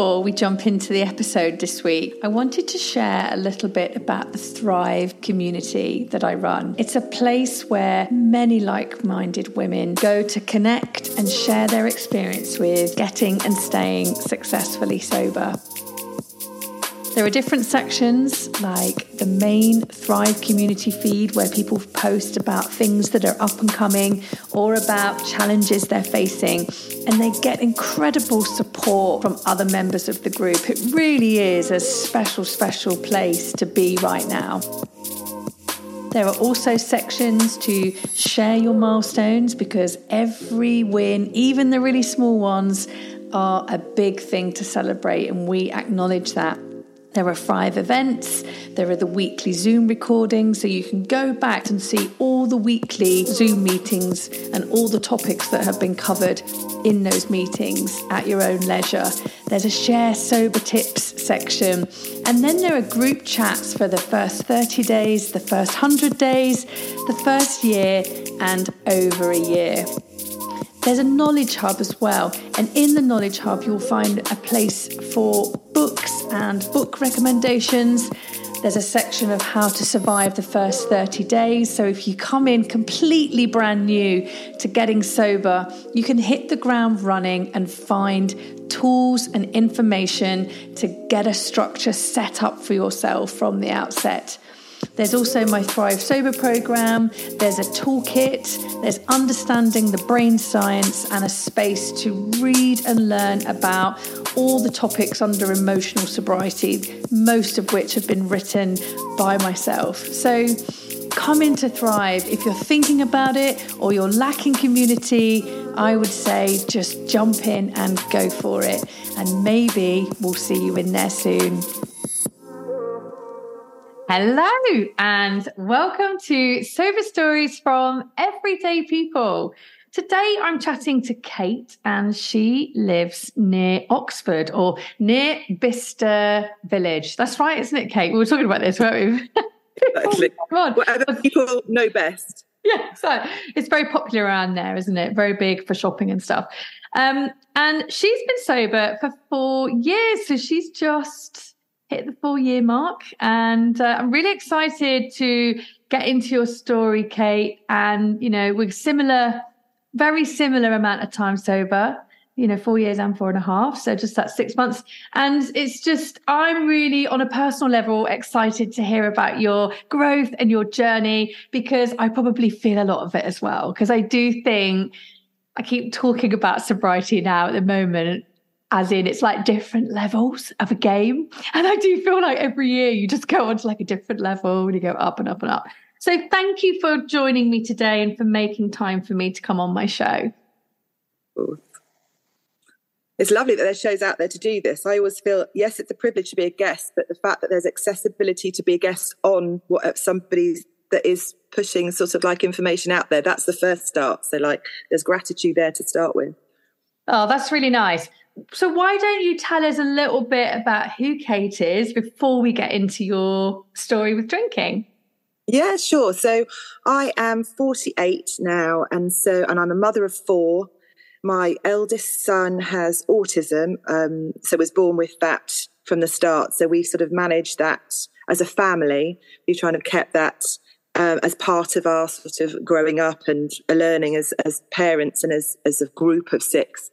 Before we jump into the episode this week, I wanted to share a little bit about the Thrive community that I run. It's a place where many like minded women go to connect and share their experience with getting and staying successfully sober. There are different sections like the main Thrive community feed where people post about things that are up and coming or about challenges they're facing. And they get incredible support from other members of the group. It really is a special, special place to be right now. There are also sections to share your milestones because every win, even the really small ones, are a big thing to celebrate, and we acknowledge that. There are five events. There are the weekly Zoom recordings, so you can go back and see all the weekly Zoom meetings and all the topics that have been covered in those meetings at your own leisure. There's a share sober tips section, and then there are group chats for the first 30 days, the first 100 days, the first year, and over a year. There's a knowledge hub as well, and in the knowledge hub, you'll find a place for books and book recommendations. There's a section of how to survive the first 30 days. So, if you come in completely brand new to getting sober, you can hit the ground running and find tools and information to get a structure set up for yourself from the outset. There's also my Thrive Sober program. There's a toolkit. There's understanding the brain science and a space to read and learn about all the topics under emotional sobriety, most of which have been written by myself. So come into Thrive. If you're thinking about it or you're lacking community, I would say just jump in and go for it. And maybe we'll see you in there soon. Hello, and welcome to Sober Stories from Everyday People. Today I'm chatting to Cate, and she lives near Oxford or near Bicester Village. That's right, isn't it, Cate? We were talking about this, weren't we? Exactly. oh, Whatever people know best. Yeah, so it's very popular around there, isn't it? Very big for shopping and stuff. Um, and she's been sober for four years, so she's just hit the four year mark. And uh, I'm really excited to get into your story, Cate. And, you know, we're similar, very similar amount of time sober, you know, four years and four and a half. So just that six months. And it's just, I'm really on a personal level excited to hear about your growth and your journey because I probably feel a lot of it as well. Because I do think, I keep talking about sobriety now at the moment as in it's like different levels of a game. And I do feel like every year you just go on to like a different level and you go up and up and up. So thank you for joining me today and for making time for me to come on my show. It's lovely that there's shows out there to do this. I always feel, yes, it's a privilege to be a guest, but the fact that there's accessibility to be a guest on what uh, somebody that is pushing sort of like information out there, that's the first start. So like there's gratitude there to start with. Oh, that's really nice so why don't you tell us a little bit about who Cate is before we get into your story with drinking? Yeah, sure. So I am 48 now, and so and I'm a mother of four. My eldest son has autism, um, so was born with that from the start. So we've sort of managed that as a family. We've kind of kept that um, as part of our sort of growing up and learning as as parents and as as a group of six.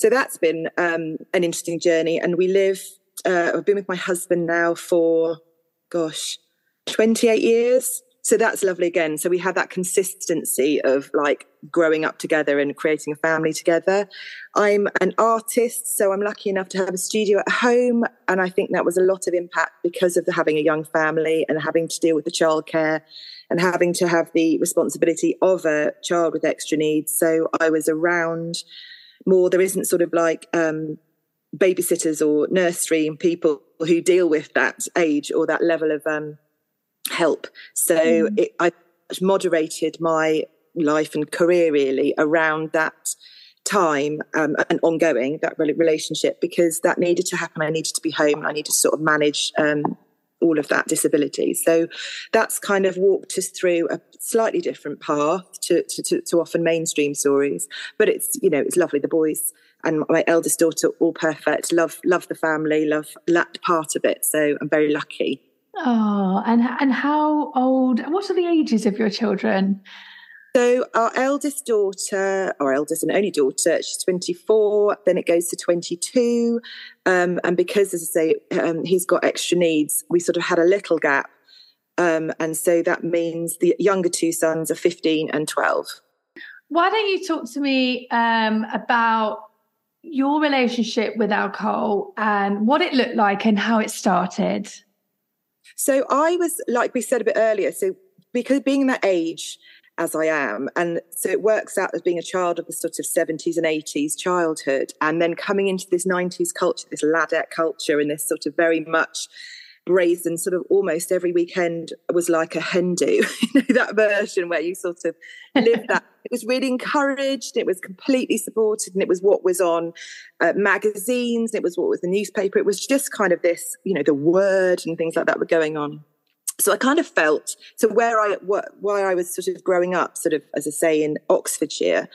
So that's been um, an interesting journey. And we live, uh, I've been with my husband now for, gosh, 28 years. So that's lovely again. So we have that consistency of like growing up together and creating a family together. I'm an artist, so I'm lucky enough to have a studio at home. And I think that was a lot of impact because of the, having a young family and having to deal with the childcare and having to have the responsibility of a child with extra needs. So I was around more there isn't sort of like um, babysitters or nursery and people who deal with that age or that level of um, help. So mm. it, I moderated my life and career really around that time um, and ongoing that relationship because that needed to happen. I needed to be home. I needed to sort of manage um, all of that disability. So that's kind of walked us through a slightly different path to, to, to, often mainstream stories. But it's, you know, it's lovely. The boys and my eldest daughter, all perfect. Love, love the family, love that part of it. So I'm very lucky. Oh, and and how old? What are the ages of your children? So our eldest daughter, our eldest and only daughter, she's 24. Then it goes to 22, um, and because, as I say, um, he's got extra needs, we sort of had a little gap, um, and so that means the younger two sons are 15 and 12. Why don't you talk to me um, about your relationship with alcohol and what it looked like and how it started? So I was, like we said a bit earlier, so because being that age as I am, and so it works out as being a child of the sort of 70s and 80s childhood, and then coming into this 90s culture, this ladette culture, and this sort of very much brazen sort of almost every weekend was like a hen do, you know, that version where you sort of live that. It was really encouraged, it was completely supported, and it was what was on uh, magazines, it was what was the newspaper. It was just kind of this, you know, the word and things like that were going on. So I kind of felt so where I where I was sort of growing up, sort of as I say in Oxfordshire,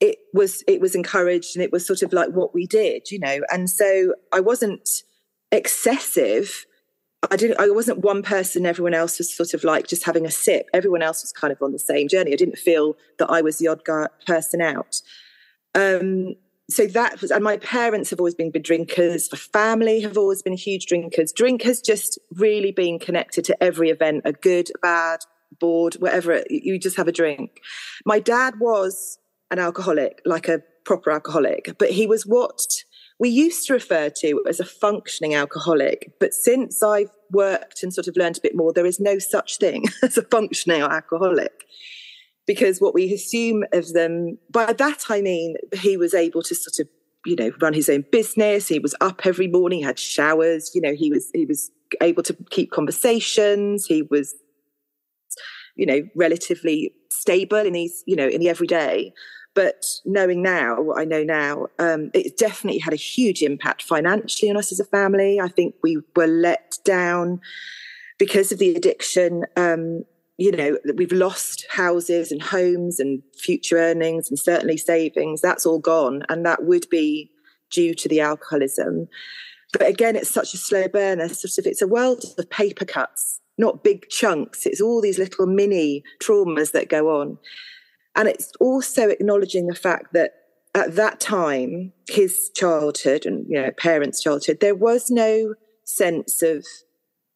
it was it was encouraged and it was sort of like what we did, you know. And so I wasn't excessive, I didn't. I wasn't one person. Everyone else was sort of like just having a sip. Everyone else was kind of on the same journey. I didn't feel that I was the odd person out. Um, so that was, and my parents have always been big drinkers. My family have always been huge drinkers. Drink has just really been connected to every event, a good, bad, bored, whatever. you just have a drink. My dad was an alcoholic, like a proper alcoholic, but he was what we used to refer to as a functioning alcoholic. But since I've worked and sort of learned a bit more, there is no such thing as a functioning alcoholic. Because what we assume of them, by that I mean he was able to sort of, you know, run his own business. He was up every morning, had showers, you know, he was he was able to keep conversations. He was, you know, relatively stable in these, you know, in the everyday. But knowing now what I know now, um, it definitely had a huge impact financially on us as a family. I think we were let down because of the addiction. Um, you know, we've lost houses and homes and future earnings and certainly savings. That's all gone. And that would be due to the alcoholism. But again, it's such a slow burner. Sort of, it's a world of paper cuts, not big chunks. It's all these little mini traumas that go on. And it's also acknowledging the fact that at that time, his childhood and you know parents' childhood, there was no sense of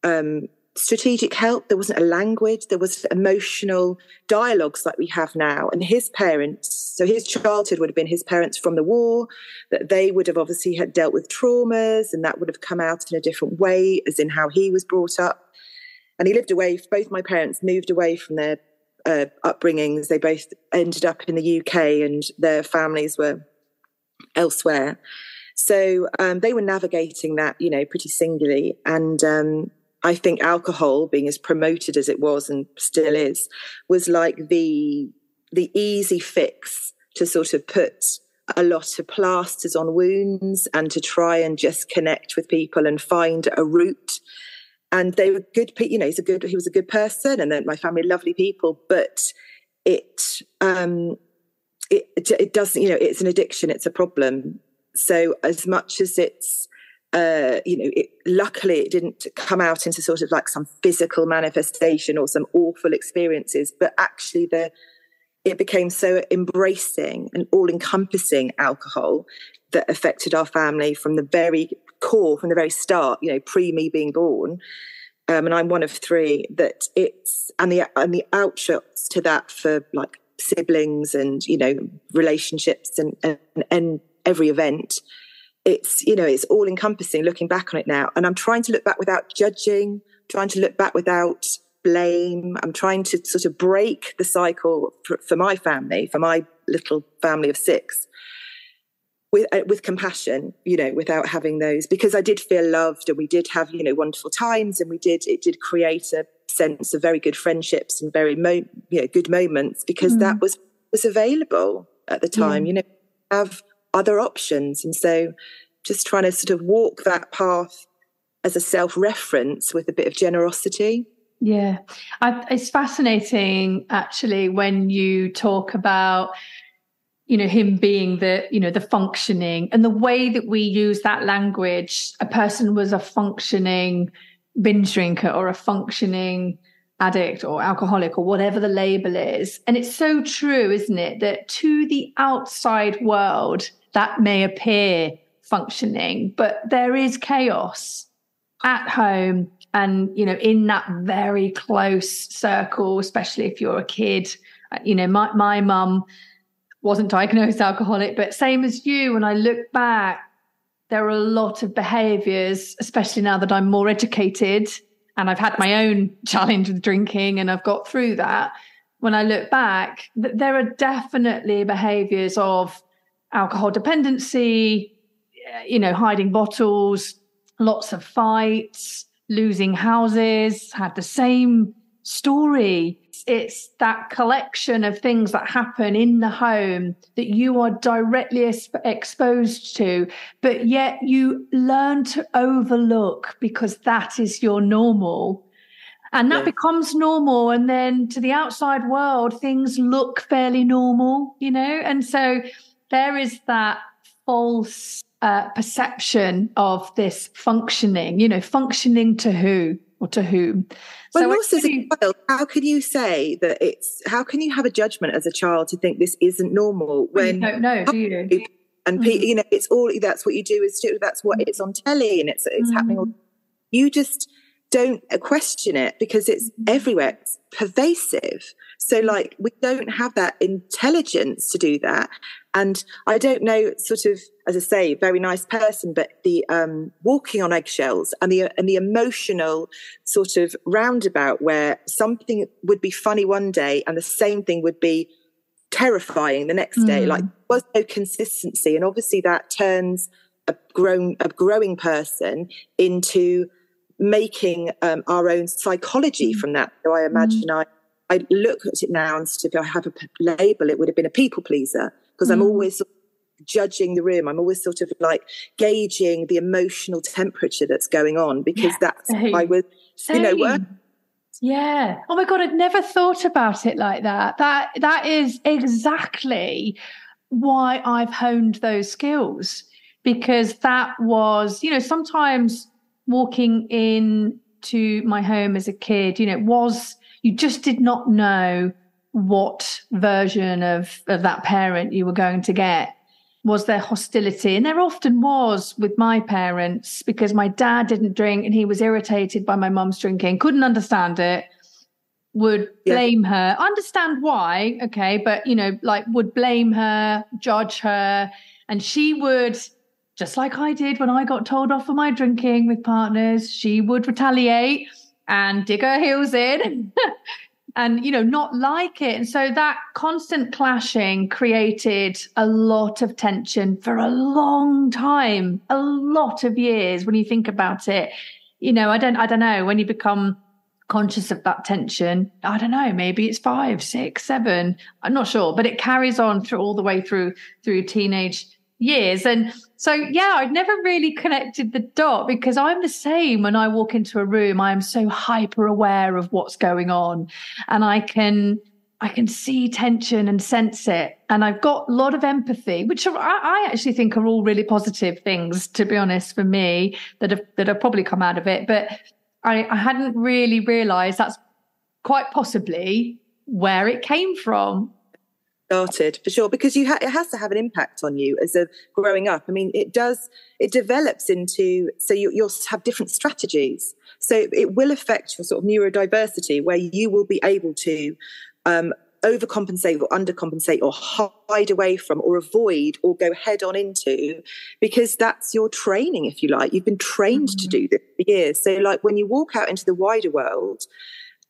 um, strategic help. There wasn't a language. There was emotional dialogues like we have now. And his parents, so his childhood would have been his parents from the war. That they would have obviously had dealt with traumas, and that would have come out in a different way, as in how he was brought up. And he lived away. Both my parents moved away from their uh, upbringings. They both ended up in the UK and their families were elsewhere. So um, they were navigating that, you know, pretty singularly. And um, I think alcohol, being as promoted as it was and still is, was like the the easy fix to sort of put a lot of plasters on wounds and to try and just connect with people and find a route. And they were good people, you know he's a good he was a good person and then my family lovely people but it um it it doesn't you know it's an addiction it's a problem. So as much as it's uh, you know, it, luckily it didn't come out into sort of like some physical manifestation or some awful experiences, but actually the it became so embracing and all encompassing alcohol that affected our family from the very core, from the very start, you know, pre me being born. Um, and I'm one of three that it's, and the, and the outshots to that for like siblings and, you know, relationships and, and, and every event. It's, you know, it's all encompassing looking back on it now. And I'm trying to look back without judging, trying to look back without blame. I'm trying to sort of break the cycle for, for my family, for my little family of six with uh, with compassion you know without having those because i did feel loved and we did have you know wonderful times and we did it did create a sense of very good friendships and very mo- you know, good moments because mm. that was was available at the time you know have other options. And so just trying to sort of walk that path as a self-reference with a bit of generosity. Yeah. I, it's fascinating actually when you talk about you know him being the you know the functioning and the way that we use that language. A person was a functioning binge drinker or a functioning addict or alcoholic or whatever the label is. And it's so true isn't it that to the outside world that may appear functioning but there is chaos at home and you know in that very close circle especially if you're a kid uh, you know my my mum wasn't diagnosed alcoholic, but same as you, when I look back, there are a lot of behaviors, especially now that I'm more educated and I've had my own challenge with drinking and I've got through that. When I look back, there are definitely behaviors of alcohol dependency, eh, you know, hiding bottles, lots of fights, losing houses, had the same story it's that collection of things that happen in the home that you are directly exposed to, but yet you learn to overlook because that is your normal. And that yeah. becomes normal. And then to the outside world, things look fairly normal, you know? And so there is that false uh, perception of this functioning, you know, functioning to who? or to whom. Well, so also as a child, how can you say that it's? How can you have a judgment as a child to think this isn't normal when you don't know? Do you? And mm. you know, it's all that's what you do is that's what it's on telly and it's it's mm. happening. You just don't question it because it's mm. everywhere. It's pervasive. So, like, we don't have that intelligence to do that. And I don't know, sort of, as I say, very nice person, but the um, walking on eggshells and the and the emotional sort of roundabout where something would be funny one day and the same thing would be terrifying the next day. Mm. Like, was no consistency, and obviously that turns a grown a growing person into making um, our own psychology mm. from that. So I imagine mm. I I look at it now and if I have a label, it would have been a people pleaser because mm. I'm always judging the room. I'm always sort of like gauging the emotional temperature that's going on because yeah, that's same. I was, same. you know, Yeah. Oh my god, I'd never thought about it like that. That that is exactly why I've honed those skills because that was, you know, sometimes walking in to my home as a kid, you know, was you just did not know what version of, of that parent you were going to get. Was there hostility? And there often was with my parents because my dad didn't drink and he was irritated by my mum's drinking, couldn't understand it, would blame yeah. her, understand why, okay, but you know, like would blame her, judge her, and she would just like I did when I got told off for my drinking with partners, she would retaliate and dig her heels in. And you know not like it. And so that constant clashing created a lot of tension for a long time a lot of years when you think about it. You know i don't i don't know when you become conscious of that tension i don't know maybe it's five six seven i'm not sure but it carries on through all the way through through teenage years. And so, yeah, I've never really connected the dot because I'm the same when I walk into a room. I am so hyper aware of what's going on and I can. I can see tension and sense it. And I've got a lot of empathy, which are, I actually think are all really positive things, to be honest, for me, that have, that have probably come out of it. But I, I hadn't really realized that's quite possibly where it came from started for sure because you ha- it has to have an impact on you as a growing up. I mean it does it develops into so you, you'll have different strategies. So it will affect your sort of neurodiversity where you will be able to um, overcompensate or undercompensate or hide away from or avoid or go head on into because that's your training if you like. You've been trained mm-hmm. to do this for years. So like when you walk out into the wider world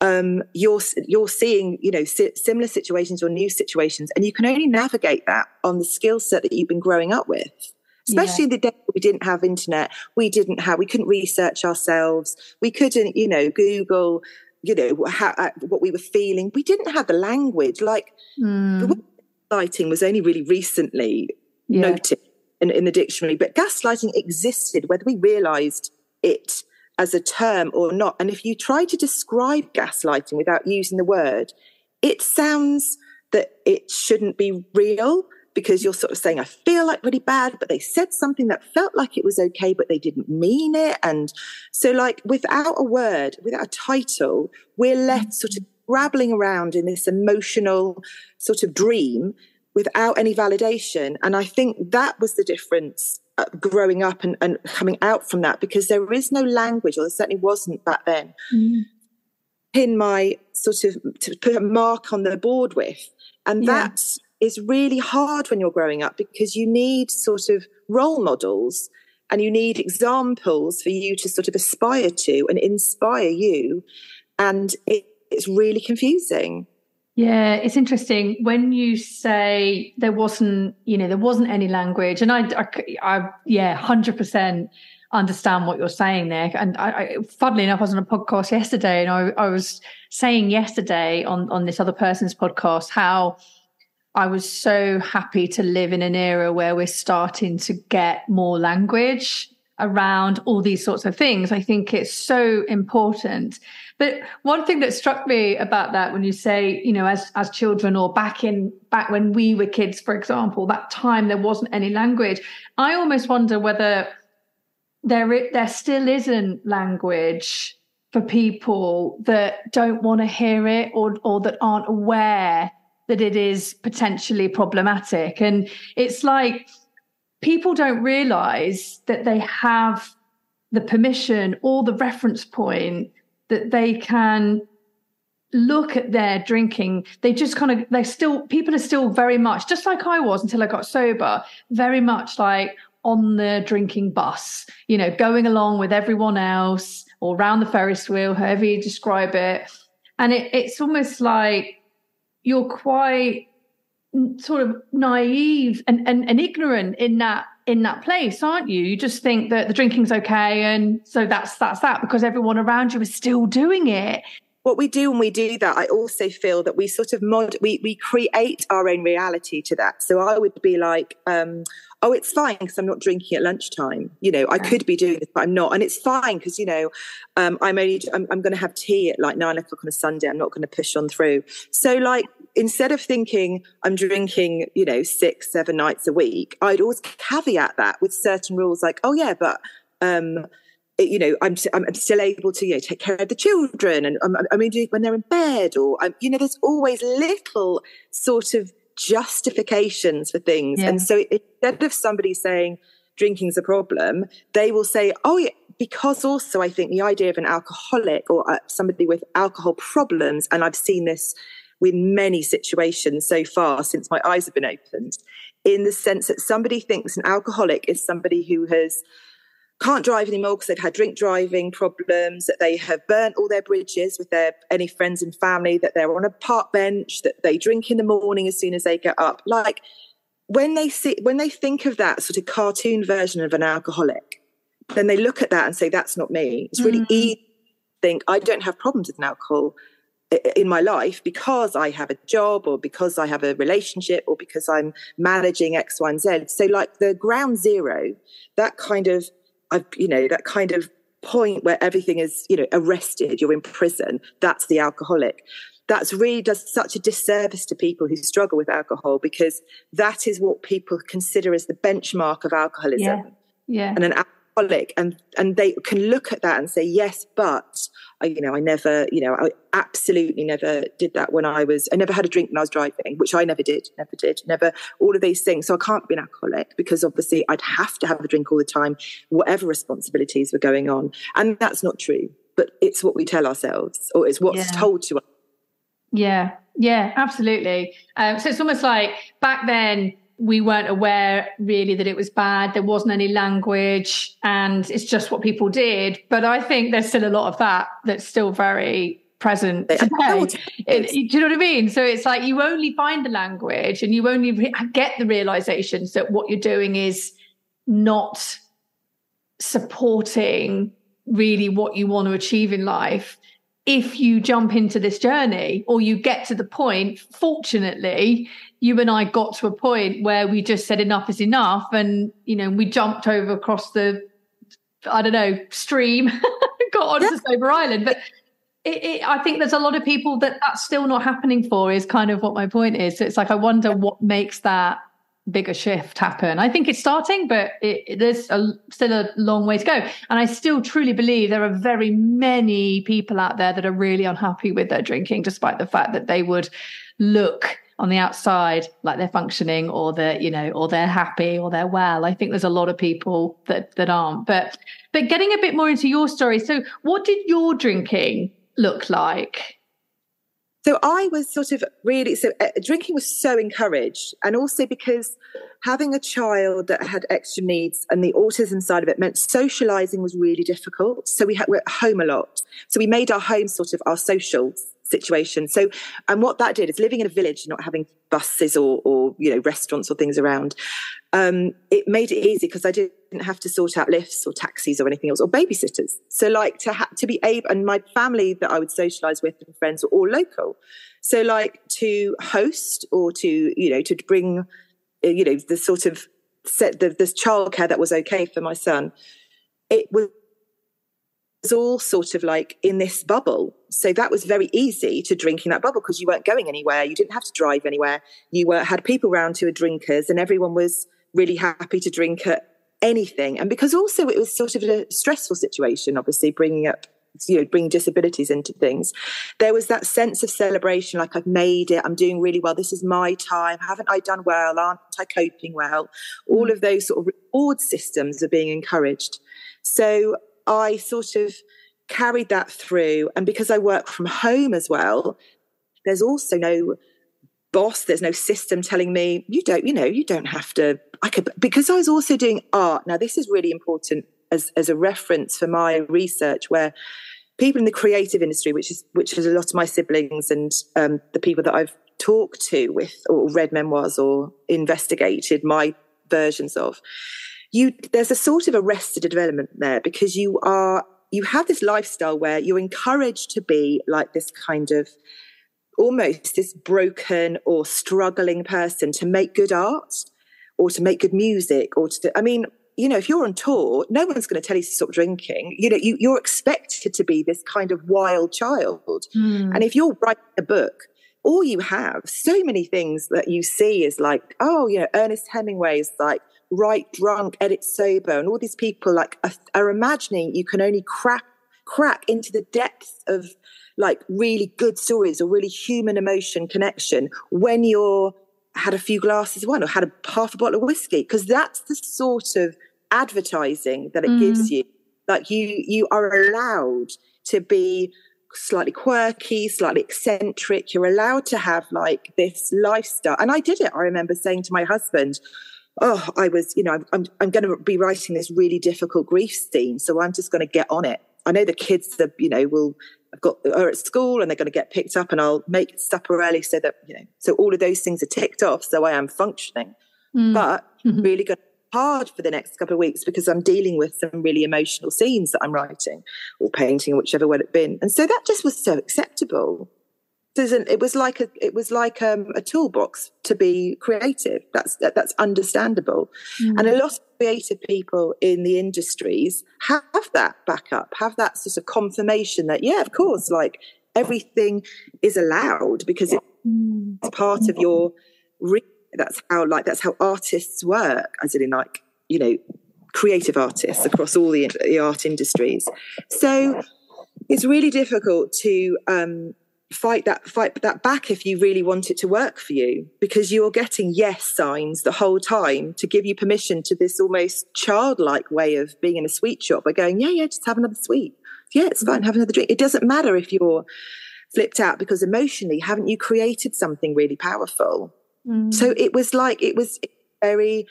um, you're you're seeing you know si- similar situations or new situations, and you can only navigate that on the skill set that you've been growing up with. Especially yeah. in the day we didn't have internet, we didn't have, we couldn't research ourselves, we couldn't, you know, Google, you know, how, uh, what we were feeling. We didn't have the language. Like mm. gaslighting was only really recently yeah. noted in, in the dictionary, but gaslighting existed whether we realised it as a term or not. And if you try to describe gaslighting without using the word, it sounds that it shouldn't be real because you're sort of saying, I feel like really bad, but they said something that felt like it was okay, but they didn't mean it. And so, like, without a word, without a title, we're left sort of rabbling around in this emotional sort of dream without any validation. And I think that was the difference growing up and, and, coming out from that because there is no language, or there certainly wasn't back then. Mm. Pin my sort of to put a mark on the board with, and yeah. that is really hard when you're growing up because you need sort of role models and you need examples for you to sort of aspire to and inspire you, and it, it's really confusing. Yeah, it's interesting when you say there wasn't, you know, there wasn't any language, and I, I, I yeah, hundred percent understand what you're saying there. And I, I, funnily enough, I was on a podcast yesterday, and I, I was saying yesterday on on this other person's podcast how I was so happy to live in an era where we're starting to get more language around all these sorts of things. I think it's so important. But one thing that struck me about that when you say, you know, as as children or back in back when we were kids, for example, that time there wasn't any language. I almost wonder whether there there still isn't language for people that don't want to hear it or or that aren't aware that it is potentially problematic. And it's like people don't realize that they have the permission or the reference point that they can look at their drinking. They just kind of they're still people are still very much just like i was until i got sober very much like on the drinking bus you know going along with everyone else or around the ferris wheel however you describe it. And it, it's almost like you're quite sort of naive and, and, and ignorant in that in that place, aren't you? You just think that the drinking's okay, and so that's that's that because everyone around you is still doing it. What we do when we do that, I also feel that we sort of mod we we create our own reality to that. So I would be like, um, oh, it's fine because I'm not drinking at lunchtime. You know, I could be doing this, but I'm not, and it's fine because you know, um, I'm only I'm, I'm going to have tea at like nine o'clock on a Sunday. I'm not going to push on through. So like instead of thinking I'm drinking, you know, six, seven nights a week, I'd always caveat that with certain rules like, oh, yeah, but, um, it, you know, I'm, I'm still able to, you know, take care of the children. And um, I mean, when they're in bed or, um, you know, there's always little sort of justifications for things. Yeah. And so instead of somebody saying drinking's a problem, they will say, oh, yeah, because also I think the idea of an alcoholic or uh, somebody with alcohol problems, and I've seen this in many situations so far since my eyes have been opened, in the sense that somebody thinks an alcoholic is somebody who has can't drive anymore because they've had drink driving problems, that they have burnt all their bridges with their any friends and family, that they're on a park bench, that they drink in the morning as soon as they get up. Like when they see when they think of that sort of cartoon version of an alcoholic, then they look at that and say, That's not me. It's really mm. easy to think I don't have problems with an alcohol in my life because I have a job or because I have a relationship or because I'm managing X, Y, and Z. So like the ground zero, that kind of, I've, you know, that kind of point where everything is, you know, arrested, you're in prison. That's the alcoholic. That's really does such a disservice to people who struggle with alcohol because that is what people consider as the benchmark of alcoholism. Yeah. yeah. And an alcoholic and and they can look at that and say yes but I, you know i never you know i absolutely never did that when i was i never had a drink when i was driving which i never did never did never all of these things. So i can't be an alcoholic because obviously i'd have to have a drink all the time whatever responsibilities were going on. And that's not true but it's what we tell ourselves or it's what's yeah. told to us. Yeah. Yeah absolutely. Um, so it's almost like back then we weren't aware really that it was bad. There wasn't any language and it's just what people did. But I think there's still a lot of that that's still very present today. It, do you know what I mean? So it's like you only find the language and you only re- get the realizations that what you're doing is not supporting really what you want to achieve in life if you jump into this journey or you get to the point fortunately you and i got to a point where we just said enough is enough and you know we jumped over across the i don't know stream got onto yeah. sober island but it, it, I think there's a lot of people that that's still not happening for. Is kind of what my point is. So it's like I wonder what makes that bigger shift happen. I think it's starting, but it, there's a, still a long way to go. And I still truly believe there are very many people out there that are really unhappy with their drinking, despite the fact that they would look on the outside like they're functioning or they're you know or they're happy or they're well i think there's a lot of people that that aren't but but getting a bit more into your story so what did your drinking look like? So I was sort of really so uh, drinking was so encouraged, and also because having a child that had extra needs and the autism side of it meant socializing was really difficult. So we had, were at home a lot. So we made our home sort of our social situation. So, and what that did is living in a village, not having buses or, or you know, restaurants or things around. Um, it made it easy because I didn't have to sort out lifts or taxis or anything else or babysitters. So, like to ha- to be able, and my family that I would socialise with and friends were all local. So, like to host or to you know to bring, uh, you know, the sort of set the this childcare that was okay for my son. It was all sort of like in this bubble. So that was very easy to drink in that bubble because you weren't going anywhere. You didn't have to drive anywhere. You were, had people around who were drinkers and everyone was really happy to drink at anything. And because also it was sort of a stressful situation, obviously bringing up you know bringing disabilities into things there was that sense of celebration like i've made it i'm doing really well this is my time haven't i done well aren't i coping well all mm. of those sort of reward systems are being encouraged so I sort of carried that through. And because I work from home as well, there's also no boss, there's no system telling me, you don't, you know, you don't have to. I could, because I was also doing art. Now, this is really important as, as a reference for my research, where people in the creative industry, which is which is a lot of my siblings and um, the people that I've talked to with or read memoirs or investigated my versions of, you there's a sort of arrested development there because you are you have this lifestyle where you're encouraged to be like this kind of almost this broken or struggling person to make good art or to make good music or to i mean you know if you're on tour no one's going to tell you to stop drinking you know you, you're expected to be this kind of wild child mm. and if you're writing a book all you have so many things that you see is like oh you know ernest hemingway's like write drunk, edit sober, and all these people like are, are imagining you can only crack crack into the depths of like really good stories or really human emotion connection when you're had a few glasses of wine or had a half a bottle of whiskey because that's the sort of advertising that it mm. gives you. Like you you are allowed to be slightly quirky slightly eccentric. You're allowed to have like this lifestyle. And i did it. I remember saying to my husband oh, I was, you know, I'm, I'm, I'm going to be writing this really difficult grief scene. So I'm just going to get on it. I know the kids that, you know, will, I've got, are at school and they're going to get picked up and I'll make supper early so that, you know, so all of those things are ticked off. So I am functioning, mm. but mm-hmm. really going hard for the next couple of weeks because I'm dealing with some really emotional scenes that I'm writing or painting, whichever way it's been. And so that just was so acceptable it was like a it was like um, a toolbox to be creative that's that, that's understandable mm. and a lot of creative people in the industries have that backup have that sort of confirmation that yeah of course like everything is allowed because it's mm. part of your re- that's how like that's how artists work as in like you know creative artists across all the, the art industries so it's really difficult to um, fight that fight that back if you really want it to work for you because you're getting yes signs the whole time to give you permission to this almost childlike way of being in a sweet shop by going yeah yeah just have another sweet. Yeah it's fine have another drink. It doesn't matter if you're flipped out because emotionally haven't you created something really powerful? Mm. so it was like it was very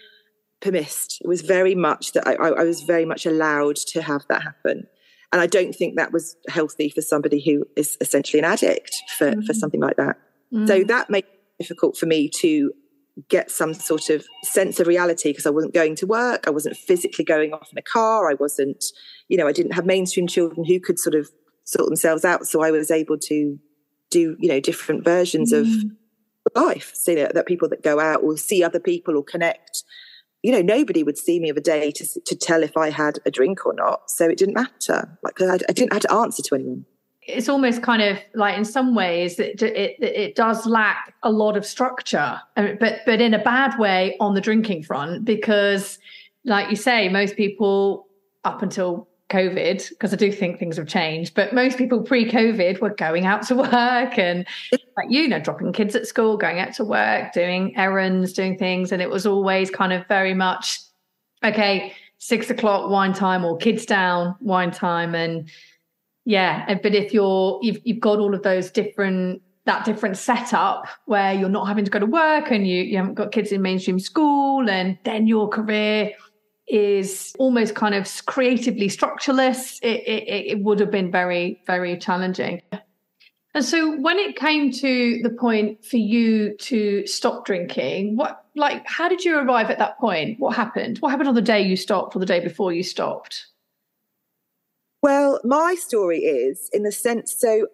permissed. It was very much that I, I was very much allowed to have that happen and I don't think that was healthy for somebody who is essentially an addict for, mm. for something like that. Mm. So that made it difficult for me to get some sort of sense of reality because I wasn't going to work. I wasn't physically going off in a car. I wasn't, you know, I didn't have mainstream children who could sort of sort themselves out. So I was able to do, you know, different versions mm. of life. So that, that people that go out will see other people or connect you know, nobody would see me of a day to, to tell if I had a drink or not. So it didn't matter. Like I, I didn't have to answer to anyone. It's almost kind of like in some ways it, it, it does lack a lot of structure, uh, but but in a bad way on the drinking front because, like you say, most people up until COVID, because I do think things have changed, but most people pre COVID were going out to work and, like you know, dropping kids at school, going out to work, doing errands, doing things. And it was always kind of very much, okay, six o'clock wine time or kids down wine time. And yeah, but if you're, you've, you've got all of those different, that different setup where you're not having to go to work and you, you haven't got kids in mainstream school and then your career is almost kind of creatively structureless, it, it, it would have been very, very challenging. And so when it came to the point for you to stop drinking, what like how did you arrive at that point? What happened? What happened on the day you stopped or the day before you stopped? Well, my story is in the sense so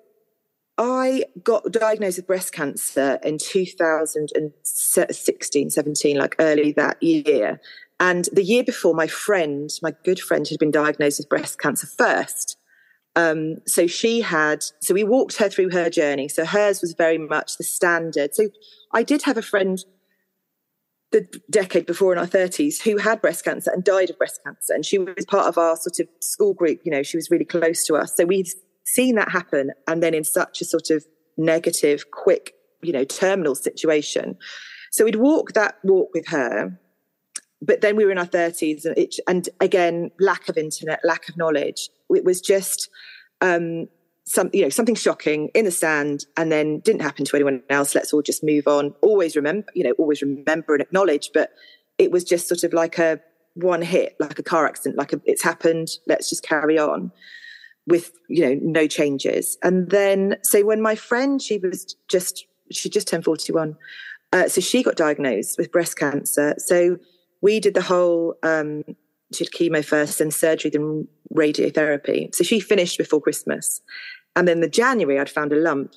I got diagnosed with breast cancer in 2016, 17, like early that year. And the year before, my friend, my good friend, had been diagnosed with breast cancer first. Um, so she had, so we walked her through her journey. So hers was very much the standard. So I did have a friend the decade before in our 30s who had breast cancer and died of breast cancer. And she was part of our sort of school group. You know, she was really close to us. So we'd seen that happen. And then in such a sort of negative, quick, you know, terminal situation. So we'd walk that walk with her but then we were in our 30s and, it, and again lack of internet lack of knowledge. It was just um, some you know something shocking in the sand and then didn't happen to anyone else. Let's all just move on. Always remember you know always remember and acknowledge but it was just sort of like a one hit like a car accident like a, it's happened let's just carry on with you know no changes. And then so when my friend she was just she just turned 41 uh, so she got diagnosed with breast cancer. So we did the whole um, she had chemo first, then surgery, then radiotherapy. So she finished before Christmas. And then the January, I'd found a lump.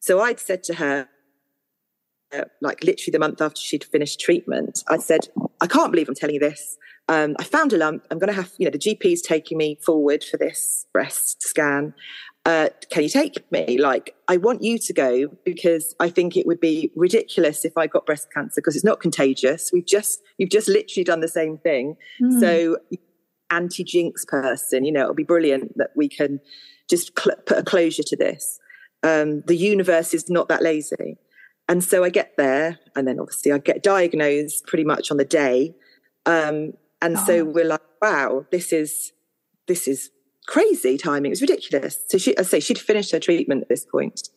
So I'd said to her, like literally the month after she'd finished treatment, I said, I can't believe I'm telling you this. Um, I found a lump. I'm going to have, you know, the GP's taking me forward for this breast scan uh, can you take me? Like, I want you to go because I think it would be ridiculous if I got breast cancer because it's not contagious. We've just, you've just literally done the same thing. Mm. So, anti jinx person, you know, it'll be brilliant that we can just cl- put a closure to this. Um, the universe is not that lazy. And so I get there, and then obviously I get diagnosed pretty much on the day. Um, and oh. so we're like, wow, this is, this is crazy timing. It was ridiculous. So she, I say, she'd finished her treatment at this point.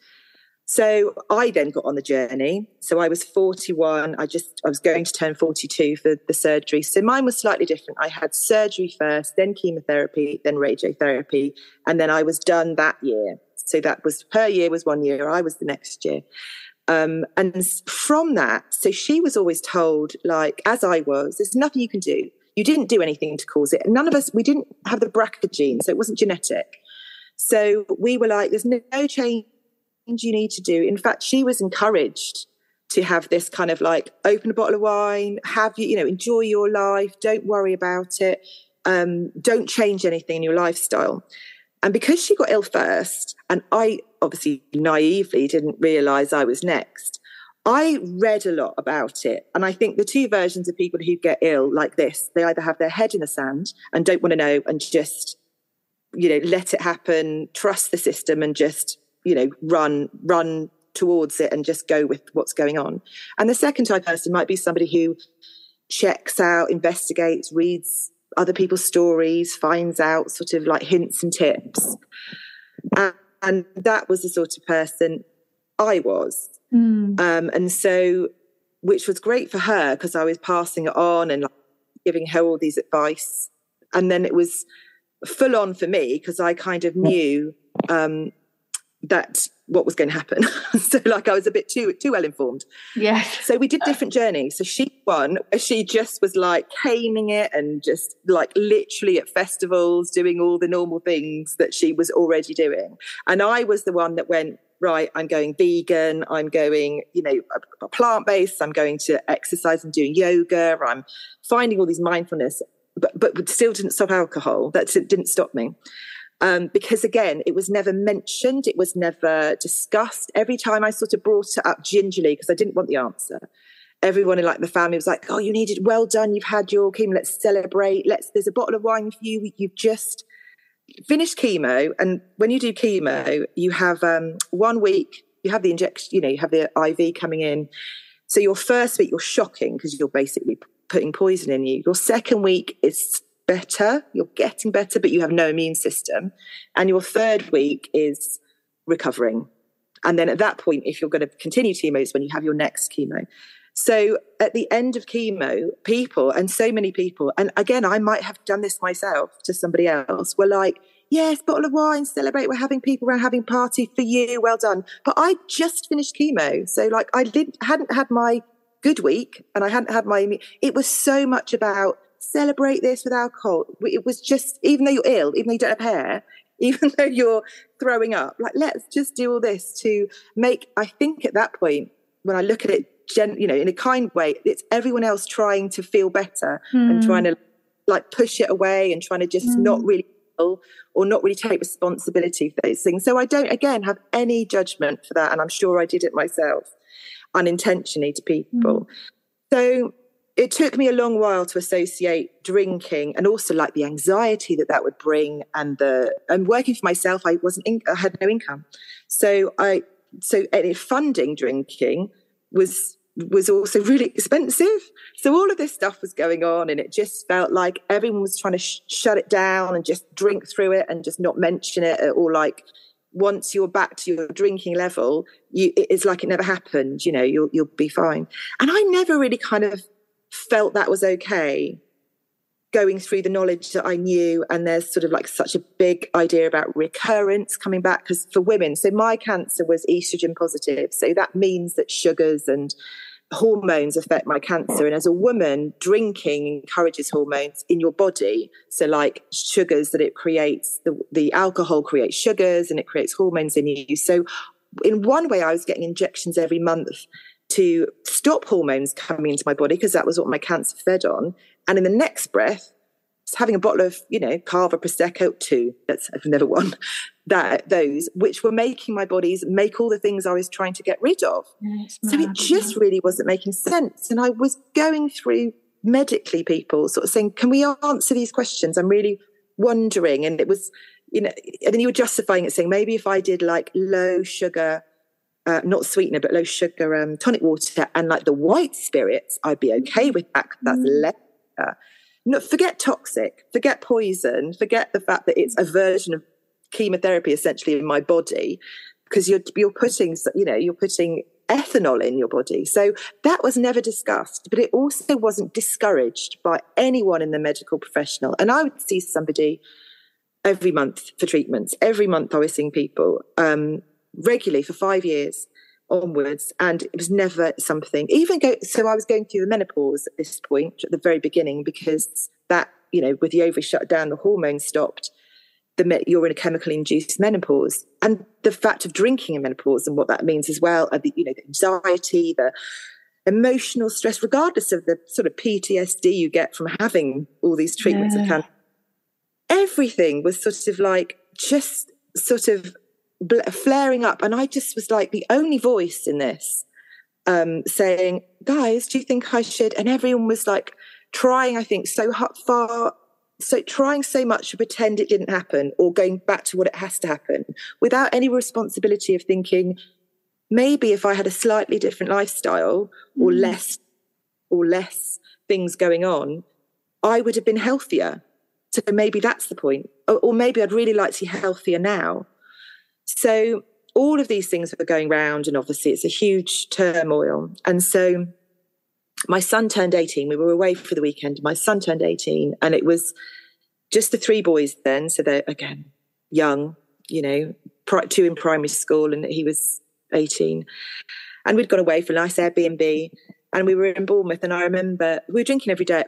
So I then got on the journey. So I was 41. I just, I was going to turn 42 for the surgery. So mine was slightly different. I had surgery first, then chemotherapy, then radiotherapy. And then I was done that year. So that was her year was one year. I was the next year. Um, and from that, so she was always told, like, as I was, there's nothing you can do. You didn't do anything to cause it. None of us, we didn't have the BRCA gene, so it wasn't genetic. So we were like, there's no, change you need to do. In fact, she was encouraged to have this kind of like open a bottle of wine, have you, you know, enjoy your life, don't worry about it, um, don't change anything in your lifestyle. And because she got ill first, and I obviously naively didn't realize I was next, I read a lot about it. And I think the two versions of people who get ill like this, they either have their head in the sand and don't want to know and just, you know, let it happen, trust the system and just, you know, run, run towards it and just go with what's going on. And the second type person might be somebody who checks out, investigates, reads other people's stories, finds out sort of like hints and tips. And, and that was the sort of person I was. Mm. Um, and so, which was great for her because I was passing it on and like, giving her all these advice. And then it was full on for me because I kind of knew um, that what was going to happen. so like I was a bit too too well informed. Yes. So we did uh, different journeys. So she won. She just was like caning it and just like literally at festivals doing all the normal things that she was already doing. And I was the one that went right. I'm going vegan. I'm going you know plant based. I'm going to exercise and doing yoga. I'm finding all these mindfulness. But, but still didn't stop alcohol. That didn't stop me. Um, because again, it was never mentioned, it was never discussed. Every time I sort of brought it up gingerly, because I didn't want the answer, everyone in like the family was like, "Oh, you need it. Well done. You've had your chemo. Let's celebrate. Let's. There's a bottle of wine for you. You've just finished chemo, and when you do chemo, you have um, one week. You have the injection. You know, you have the IV coming in. So your first week, you're shocking because you're basically putting poison in you. Your second week is better, you're getting better, but you have no immune system. And your third week is recovering. And then at that point, if you're going to continue chemo, is when you have your next chemo. So at the end of chemo, people, and so many people, and again, I might have done this myself to somebody else, were like, yes, bottle of wine, celebrate. We're having people, we're having party for you. Well done. But I just finished chemo. So like I didn't, hadn't had my good week and I hadn't had my, it was so much about celebrate this with alcohol. It was just, even though you're ill, even though you don't have hair, even though you're throwing up, like, let's just do all this to make, I think at that point, when I look at it, gen, you know, in a kind way, it's everyone else trying to feel better mm. and trying to like push it away and trying to just mm. not really or not really take responsibility for those things. So I don't, again, have any judgment for that. And I'm sure I did it myself unintentionally to people. Mm. So it took me a long while to associate drinking and also like the anxiety that that would bring and the and working for myself i wasn't in, i had no income. So i so any funding drinking was was also really expensive. So all of this stuff was going on and it just felt like everyone was trying to sh- shut it down and just drink through it and just not mention it or like once you're back to your drinking level you it's like it never happened you know you'll you'll be fine. And i never really kind of felt that was okay going through the knowledge that I knew. And there's sort of like such a big idea about recurrence coming back because for women, so my cancer was estrogen positive. So that means that sugars and hormones affect my cancer. And as a woman, drinking encourages hormones in your body. So like sugars that it creates, the, the alcohol creates sugars and it creates hormones in you. So in one way, I was getting injections every month to stop hormones coming into my body because that was what my cancer fed on. And in the next breath, having a bottle of, you know, Cava Prosecco, two, that's I've never won that, those, which were making my bodies make all the things I was trying to get rid of. so it just really wasn't making sense. And I was going through medically people sort of saying, can we answer these questions? I'm really wondering. And it was, you know, and then you were justifying it saying, maybe if I did like low sugar, uh, not sweetener, but low sugar um, tonic water and like the white spirits, I'd be okay with that. That's mm. less. No, forget toxic, forget poison, forget the fact that it's a version of chemotherapy essentially in my body because you're you're putting you know you're putting ethanol in your body. So that was never discussed, but it also wasn't discouraged by anyone in the medical professional. And I would see somebody every month for treatments. Every month I was seeing people. Um, regularly for five years onwards and it was never something even go so i was going through the menopause at this point at the very beginning because that you know with the ovary shut down the hormones stopped the you're in a chemically induced menopause and the fact of drinking in menopause and what that means as well the you know the anxiety the emotional stress regardless of the sort of ptsd you get from having all these treatments yeah. of cancer everything was sort of like just sort of flaring up. And I just was like the only voice in this um, saying, guys, do you think I should? And everyone was like trying, I think, so far, so trying so much to pretend it didn't happen or going back to what it has to happen without any responsibility of thinking, maybe if I had a slightly different lifestyle or mm. less or less things going on, I would have been healthier. So maybe that's the point. Or, or maybe I'd really like to be healthier now. So all of these things were going round, and obviously it's a huge turmoil. And so my son turned 18. We were away for the weekend. My son turned 18, and it was just the three boys then. So they're again young, you know, two in primary school, and he was 18. And we'd gone away for a nice Airbnb, and we were in Bournemouth. And I remember we were drinking every day.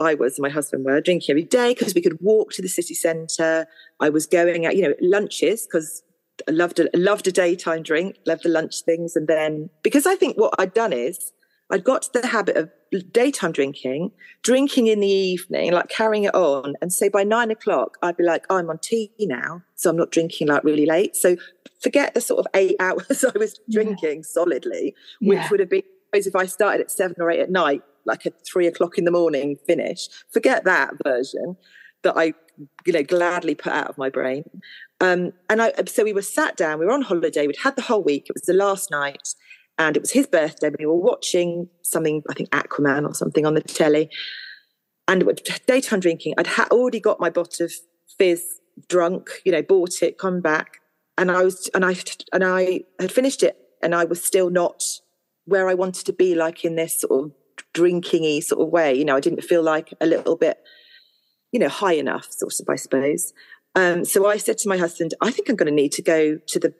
I was, my husband were drinking every day because we could walk to the city centre. I was going out, you know, lunches because loved a, loved a daytime drink, loved the lunch things. And then because I think what I'd done is I'd got to the habit of daytime drinking, drinking in the evening, like carrying it on. And so by nine o'clock, I'd be like, oh, I'm on tea now. So I'm not drinking like really late. So forget the sort of eight hours I was drinking yeah. solidly, which yeah. would have been, if I started at seven or eight at night, like at three o'clock in the morning finish, forget that version that I, you know, gladly put out of my brain. Um, and I, so we were sat down, we were on holiday, we'd had the whole week, it was the last night and it was his birthday. We were watching something, I think Aquaman or something on the telly, and daytime drinking. I'd ha- already got my bottle of fizz drunk, you know, bought it, come back, and I was, and I, and I had finished it, and I was still not where I wanted to be, like in this sort of drinkingy sort of way. You know, I didn't feel like a little bit, you know, high enough, sort of, I suppose. Um, so I said to my husband, I think I'm going to need to go to the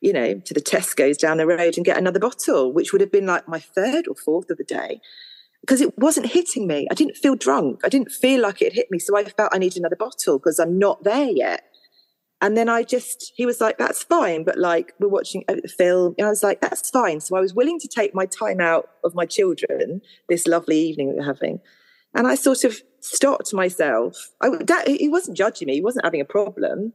you know, to the Tesco's down the road and get another bottle, which would have been like my third or fourth of the day because it wasn't hitting me. I didn't feel drunk. I didn't feel like it hit me. So I felt I needed another bottle because I'm not there yet. And then I just, he was like, that's fine. But like, we're watching a film. And I was like, that's fine. So I was willing to take my time out of my children this lovely evening we're having. And I sort of stopped myself. I, that, he wasn't judging me. He wasn't having a problem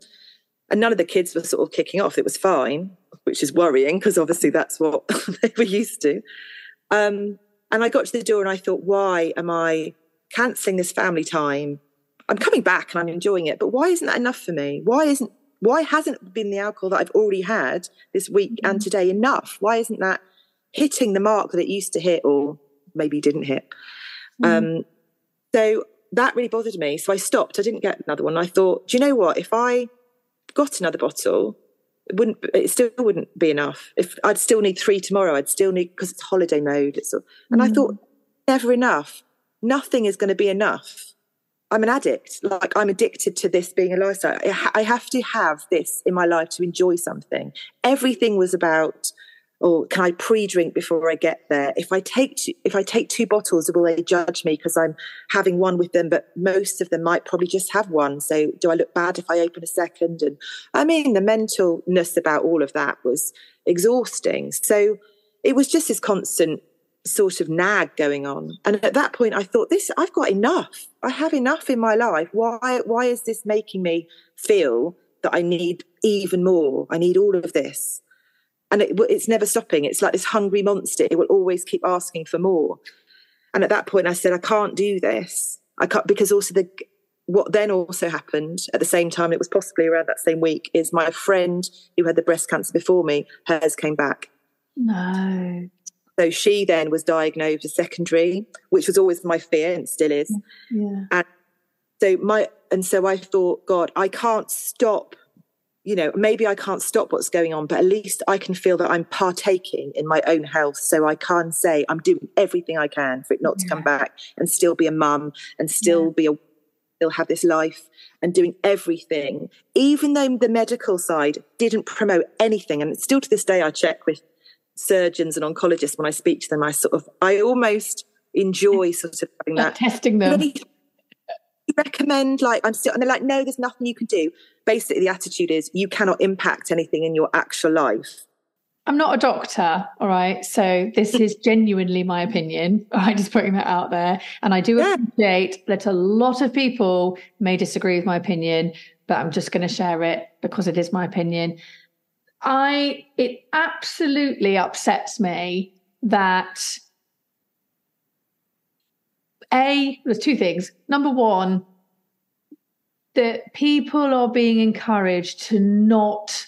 and none of the kids were sort of kicking off. It was fine, which is worrying because obviously that's what they were used to. Um, and I got to the door and I thought, why am I cancelling this family time? I'm coming back and I'm enjoying it, but why isn't that enough for me? Why isn't why hasn't been the alcohol that I've already had this week mm-hmm. and today enough? Why isn't that hitting the mark that it used to hit or maybe didn't hit? Mm-hmm. Um, so that really bothered me. So I stopped. I didn't get another one. I thought, do you know what? If I got another bottle, it wouldn't it still wouldn't be enough. If I'd still need three tomorrow, I'd still need because it's holiday mode. It's, and mm. I thought, never enough. Nothing is going to be enough. I'm an addict. Like I'm addicted to this being a lifestyle. I have to have this in my life to enjoy something. Everything was about or can I pre-drink before I get there? If I take two, if I take two bottles, will they judge me because I'm having one with them? But most of them might probably just have one. So do I look bad if I open a second? And I mean, the mentalness about all of that was exhausting. So it was just this constant sort of nag going on. And at that point, I thought, this I've got enough. I have enough in my life. Why why is this making me feel that I need even more? I need all of this and it, it's never stopping. It's like this hungry monster. It will always keep asking for more. And at that point, I said, I can't do this. I can't because also the what then also happened at the same time. It was possibly around that same week. Is my friend who had the breast cancer before me, hers came back. No. So she then was diagnosed as secondary, which was always my fear and still is. Yeah. And so my and so I thought, God, I can't stop you know, maybe I can't stop what's going on, but at least I can feel that I'm partaking in my own health. So I can say I'm doing everything I can for it not yeah. to come back and still be a mum and still yeah. be a still have this life and doing everything, even though the medical side didn't promote anything. And still to this day, I check with surgeons and oncologists when I speak to them. I sort of, I almost enjoy sort of having that testing them recommend like i'm still and they're like no there's nothing you can do. Basically the attitude is you cannot impact anything in your actual life. I'm not a doctor all right? So this is genuinely my opinion. I'm just putting that out there. And i do yeah. appreciate that a lot of people may disagree with my opinion but i'm just going to share it because it is my opinion. I it absolutely upsets me that a, there's two things. Number one, that people are being encouraged to not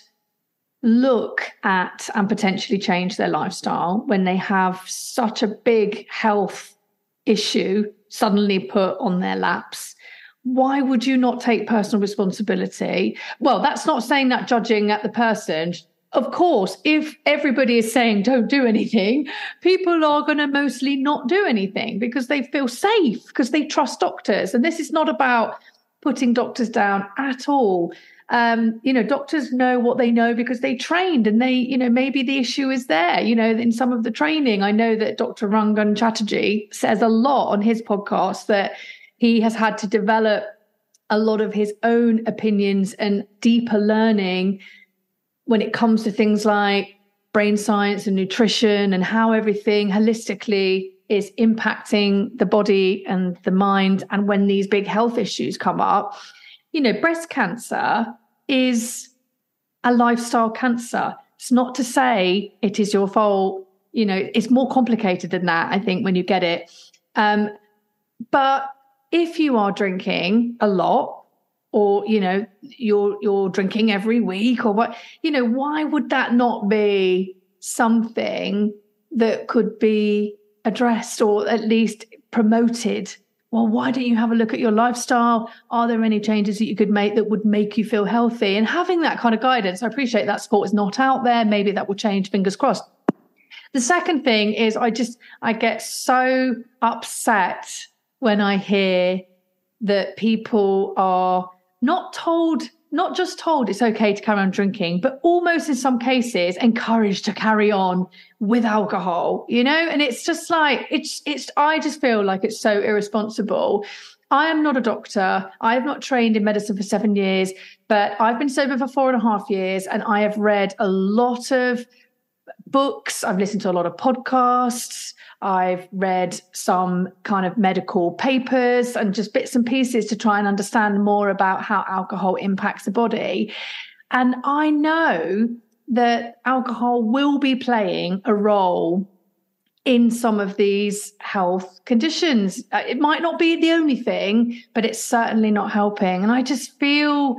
look at and potentially change their lifestyle when they have such a big health issue suddenly put on their laps. Why would you not take personal responsibility? Well, that's not saying that judging at the person of course, if everybody is saying don't do anything, people are going to mostly not do anything because they feel safe, because they trust doctors. And this is not about putting doctors down at all. Um, you know, doctors know what they know because they trained and they, you know, maybe the issue is there, you know, in some of the training. I know that Dr. Rangan Chatterjee says a lot on his podcast that he has had to develop a lot of his own opinions and deeper learning when it comes to things like brain science and nutrition and how everything holistically is impacting the body and the mind. And when these big health issues come up, you know, breast cancer is a lifestyle cancer. It's not to say it is your fault. You know, it's more complicated than that, I think, when you get it. Um, but if you are drinking a lot, or you know you're you're drinking every week or what you know why would that not be something that could be addressed or at least promoted? Well why don't you have a look at your lifestyle? Are there any changes that you could make that would make you feel healthy? And having that kind of guidance i appreciate that sport is not out there. Maybe that will change fingers crossed. The second thing is i just i get so upset when i hear that people are not told not just told it's okay to carry on drinking, but almost in some cases encouraged to carry on with alcohol, you know? And it's just like, it's, it's, I just feel like it's so irresponsible. I am not a doctor. I have not trained in medicine for seven years, but I've been sober for four and a half years and I have read a lot of books. I've listened to a lot of podcasts. I've read some kind of medical papers and just bits and pieces to try and understand more about how alcohol impacts the body. And I know that alcohol will be playing a role in some of these health conditions. Uh, it might not be the only thing, but it's certainly not helping. And I just feel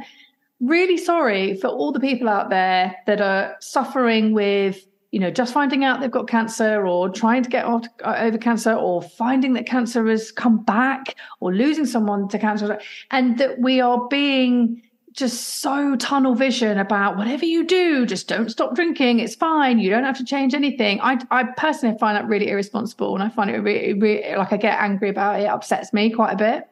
really sorry for all the people out there that are suffering with you know, just finding out they've got cancer or trying to get uh, over cancer or finding that cancer has come back or losing someone to cancer. And that we are being just so tunnel vision about whatever you do, just don't stop drinking. It's fine. You don't have to change anything. I, I personally find that really irresponsible. And I find it really, really, like I get angry about it. It upsets me quite a bit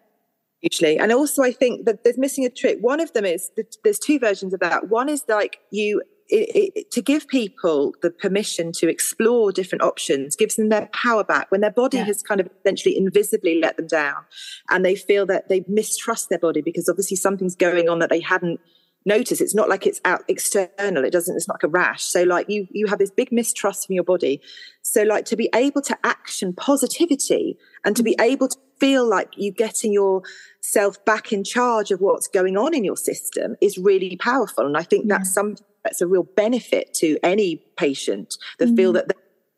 hugely. And also, I think that there's missing a trick. One of them is there's two versions of that. One is like you it, it, to give people the permission to explore different options gives them their power back. When their body yeah. has kind of essentially invisibly let them down and they feel that they mistrust their body because obviously something's going on that they hadn't noticed. It's not like it's out external. It doesn't it's not like a rash. So like you you have this big mistrust from your body. So like to be able to action positivity and to be mm-hmm. able to feel like you getting yourself back in charge of what's going on in your system is really powerful. And i think that's some that's a real benefit to any patient that mm. feel that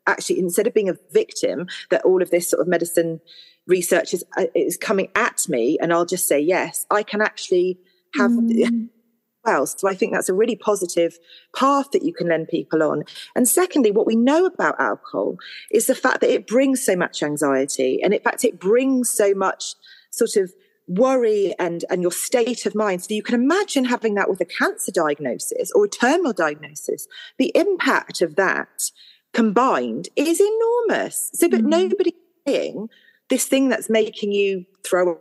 actually instead of being a victim that all of this sort of medicine research is, uh, is coming at me and i'll just say yes i can actually have mm. well so i think that's a really positive path that you can lend people on and secondly what we know about alcohol is the fact that it brings so much anxiety and in fact it brings so much sort of worry and, and your state of mind. So you can imagine having that with a cancer diagnosis or a terminal diagnosis. The impact of that combined is enormous. So, but mm. nobody's saying this thing that's making you throw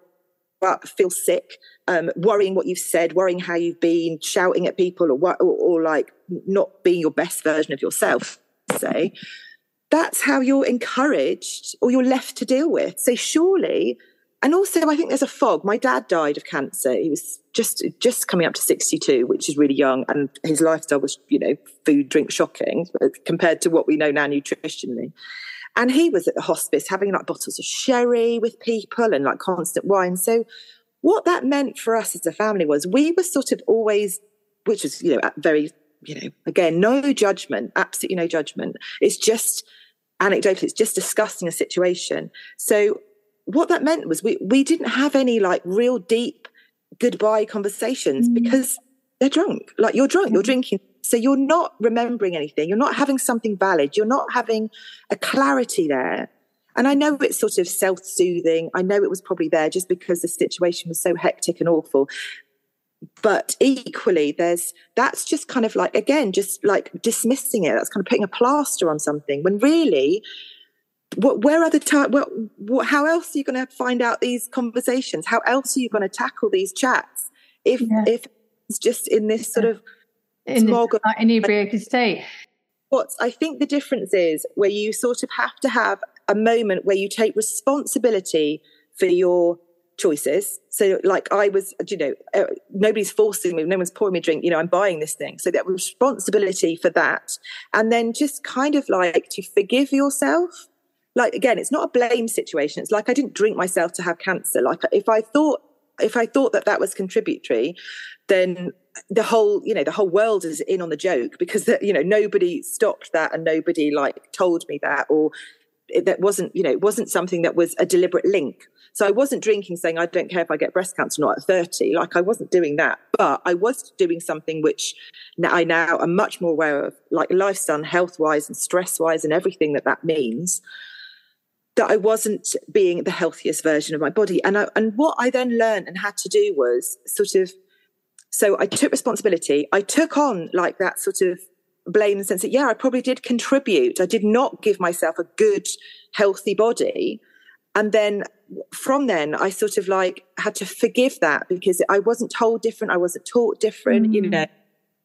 up, feel sick, um, worrying what you've said, worrying how you've been, shouting at people, or, or, or like not being your best version of yourself, say, that's how you're encouraged or you're left to deal with. So, surely and also I think there's a fog. My dad died of cancer. He was just just coming up to 62, which is really young, and his lifestyle was, you know, food, drink, shocking uh, compared to what we know now nutritionally. And he was at the hospice having like bottles of sherry with people and like constant wine. So what that meant for us as a family was we were sort of always, which was, you know, very, you know, again, no judgment, absolutely no judgment. It's just anecdotal. It's just discussing a situation. So what that meant was we, we didn't have any like real deep goodbye conversations mm. because they're drunk. Like you're drunk, you're drinking. So you're not remembering anything. You're not having something valid. You're not having a clarity there. And I know it's sort of self soothing. I know it was probably there just because the situation was so hectic and awful. But equally, there's that's just kind of like, again, just like dismissing it. That's kind of putting a plaster on something when really what, where are the time? What, what, how else are you going to find out these conversations? How else are you going to tackle these chats if yeah. if it's just in this sort of in smog this inebriated state? What I think the difference is where you sort of have to have a moment where you take responsibility for your choices. So, like I was, you know, uh, nobody's forcing me, no one's pouring me a drink. You know, I'm buying this thing. So that responsibility for that, and then just kind of like to forgive yourself. Like again, it's not a blame situation. It's like I didn't drink myself to have cancer. Like if I thought if I thought that that was contributory, then the whole you know the whole world is in on the joke because the, you know nobody stopped that and nobody like told me that or it, that wasn't you know it wasn't something that was a deliberate link so I wasn't drinking saying, I don't care if I get breast cancer or not at 30. Like I wasn't doing that, but I was doing something which I now am much more aware of, like lifestyle, health wise and stress wise and everything that that means that I wasn't being the healthiest version of my body. And I, and what I then learned and had to do was sort of, so I took responsibility. I took on like that sort of blame in the sense that, yeah, I probably did contribute. I did not give myself a good, healthy body. And then from then I sort of like had to forgive that because I wasn't told different, I wasn't taught different, mm. you know.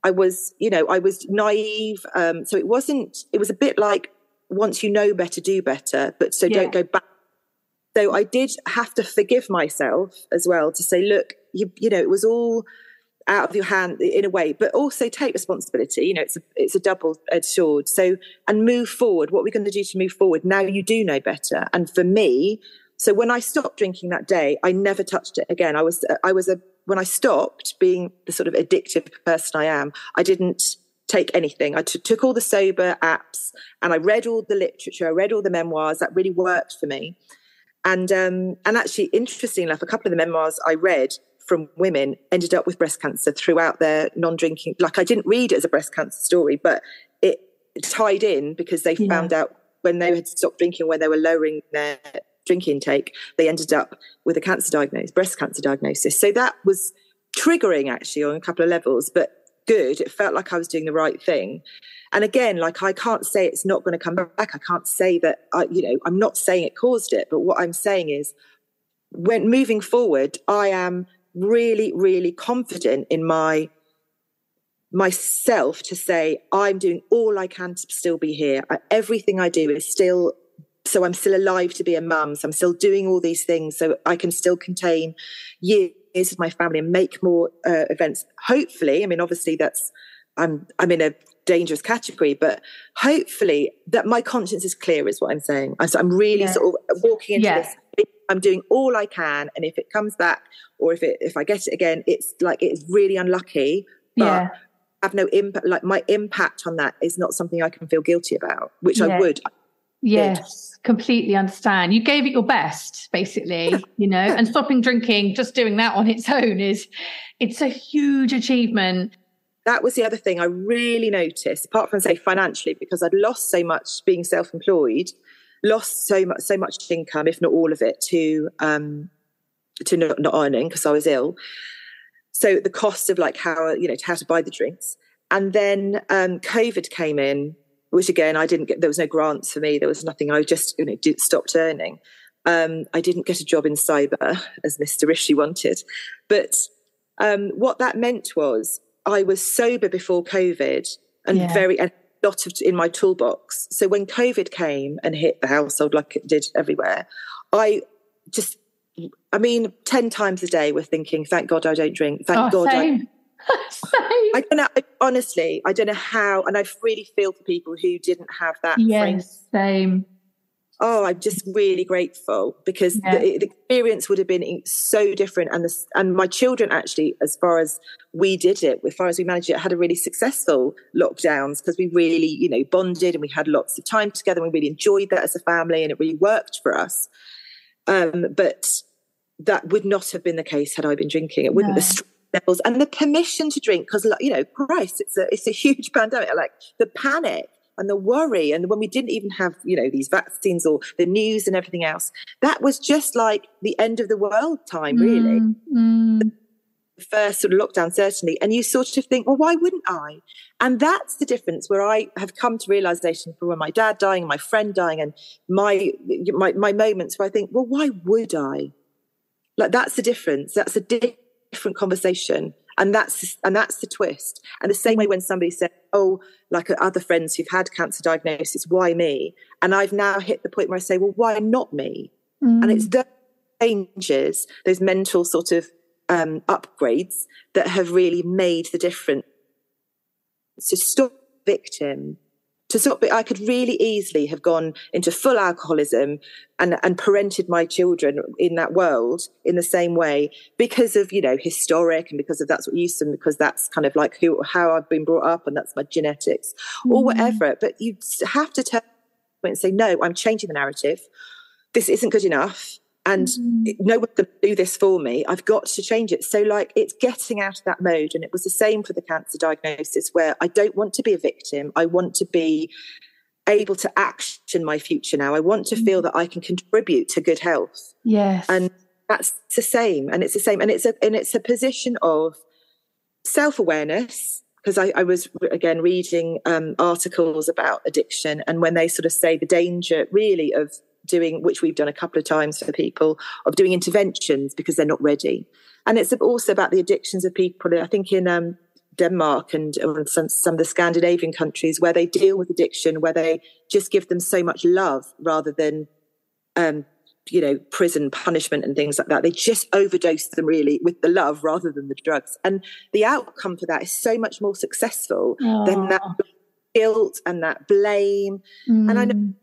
I was, you know, I was naive. Um, so it wasn't, it was a bit like once you know better, do better, but so yeah. don't go back. So I did have to forgive myself as well to say, look, you, you know, it was all out of your hand in a way, but also take responsibility. You know, it's a, it's a double edged sword. So, and move forward. What are we going to do to move forward? Now you do know better. And for me, so when I stopped drinking that day, I never touched it again. I was, I was a, when I stopped being the sort of addictive person I am, I didn't take anything. I t- took all the sober apps and I read all the literature. I read all the memoirs. That really worked for me. And, um, and actually, interesting enough, a couple of the memoirs I read from women ended up with breast cancer throughout their non-drinking. Like I didn't read it as a breast cancer story, but it tied in because they yeah. found out when they had stopped drinking, when they were lowering their drink intake, they ended up with a cancer diagnosis, breast cancer diagnosis. So that was triggering actually on a couple of levels, but good. It felt like I was doing the right thing. And again, like I can't say it's not going to come back. I can't say that I, you know, I'm not saying it caused it, but what I'm saying is when moving forward, I am really, really confident in my myself to say I'm doing all I can to still be here. everything I do is still so I'm still alive to be a mum. So I'm still doing all these things so I can still contain years with my family and make more uh, events. Hopefully, I mean, obviously that's I'm I'm in a dangerous category, but hopefully that my conscience is clear is what I'm saying. So I'm really yeah. sort of walking into yeah. this. I'm doing all I can, and if it comes back or if it if I get it again, it's like it's really unlucky. But yeah. I have no impact. Like my impact on that is not something I can feel guilty about, which I would. Yes, completely understand. You gave it your best, basically, you know, and stopping drinking, just doing that on its own is it's a huge achievement. That was the other thing I really noticed, apart from say financially, because I'd lost so much being self-employed, lost so much so much income, if not all of it, to um to not, not earning because I was ill. So the cost of like how you know how to buy the drinks, and then um, COVID came in which again I didn't get. There was no grants for me. There was nothing. I just you know did, stopped earning. Um, I didn't get a job in cyber as Mr. Rishi wanted, but um, what that meant was I was sober before COVID and yeah. very a lot of in my toolbox. So when COVID came and hit the household like it did everywhere, I just I mean, 10 times a day we're thinking, thank God I don't drink. Thank oh, God same. I I don't know. Honestly, I don't know how, and I really feel for people who didn't have that. Yes, same. Oh, I'm just really grateful because yeah. the, the, experience would have been so different, and the, and my children actually, as far as we did it, as far as we managed it, had a really successful lockdowns because we really, you know, bonded and we had lots of time together. and We really enjoyed that as a family, and it really worked for us. Um, but that would not have been the case had I been drinking. It wouldn't. No. The levels and the permission to drink because you know christ it's a it's a huge pandemic like the panic and the worry and when we didn't even have you know these vaccines or the news and everything else that was just like the end of the world time really mm, mm. first sort of lockdown, certainly. And you sort of think, well, why wouldn't I? And that's the difference where I have come to realization for when my dad dying, my friend dying, and my, my, my moments where I think, well, why would I? Like that's the difference. That's a different conversation. And that's and that's the twist. And the same way when somebody said, "Oh, like other friends who've had cancer diagnosis, why me?" And I've now hit the point where I say, "Well, why not me?" Mm. And it's those changes, those mental sort of um, upgrades that have really made the difference. To stop victim, to stop I could really easily have gone into full alcoholism and, and parented my children in that world in the same way because of, you know, historic and because of that's what used to, because that's kind of like who, how I've been brought up and that's my genetics mm. or whatever. But you have to turn and say, no, I'm changing the narrative. This isn't good enough and mm. no one can do this for me. I've got to change it. So, like, it's getting out of that mode. And it was the same for the cancer diagnosis, where I don't want to be a victim. I want to be able to action my future now. I want to mm. feel that I can contribute to good health. Yes. And that's the same. And it's the same. And it's a and it's a position of self awareness. Because I, I, was again reading um, articles about addiction, and when they sort of say the danger really of doing, which we've done a couple of times for people, of doing interventions because they're not ready. And it's also about the addictions of people. I think in um, Denmark and some, some of the Scandinavian countries where they deal with addiction, where they just give them so much love rather than, um, you know, prison punishment and things like that. They just overdose them really with the love rather than the drugs. And the outcome for that is so much more successful Aww. than that guilt and that blame. Mm. And I know mm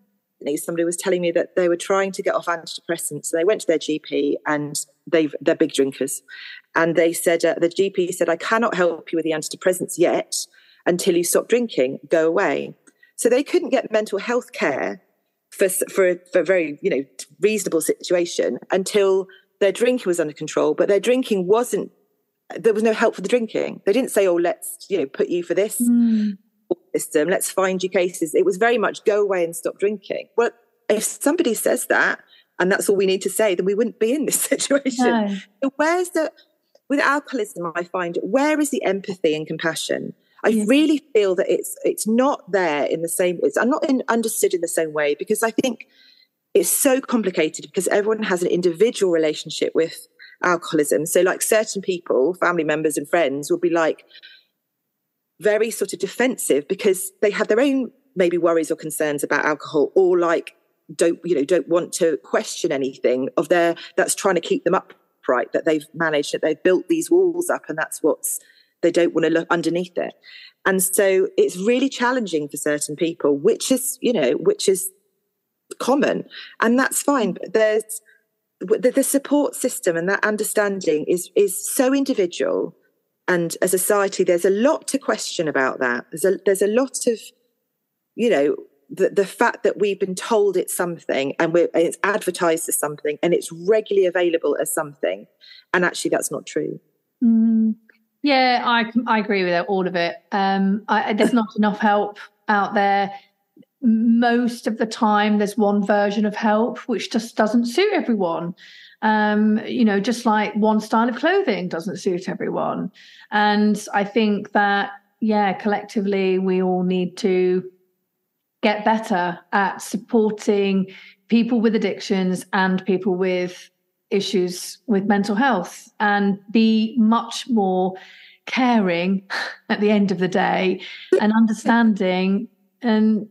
somebody was telling me that they were trying to get off antidepressants. So they went to their GP and they they're big drinkers. And they said, uh, the GP said, I cannot help you with the antidepressants yet until you stop drinking, go away. So they couldn't get mental health care for, for, for a very, you know, reasonable situation until their drinking was under control, but their drinking wasn't, there was no help for the drinking. They didn't say, oh, let's, you know, put you for this. Mm system, let's find you cases. It was very much go away and stop drinking. Well, if somebody says that and that's all we need to say, then we wouldn't be in this situation. No. So where's the with alcoholism, I find where is the empathy and compassion? I yes. really feel that it's it's not there in the same. It's I'm not in, understood in the same way because I think it's so complicated because everyone has an individual relationship with alcoholism. So, like certain people, family members and friends, will be like, very sort of defensive because they have their own maybe worries or concerns about alcohol or like don't you know don't want to question anything of their that's trying to keep them upright that they've managed that they've built these walls up and that's what's they don't want to look underneath it. And so it's really challenging for certain people which is you know which is common. And that's fine but there's the, the support system and that understanding is is so individual and as a society, there's a lot to question about that. There's a there's a lot of, you know, the, the fact that we've been told it's something and, and it's advertised as something and it's regularly available as something, and actually that's not true. Mm, yeah, I I agree with all of it. Um, I, there's not enough help out there. Most of the time, there's one version of help which just doesn't suit everyone. Um, you know, just like one style of clothing doesn't suit everyone. And I think that, yeah, collectively, we all need to get better at supporting people with addictions and people with issues with mental health and be much more caring at the end of the day and understanding and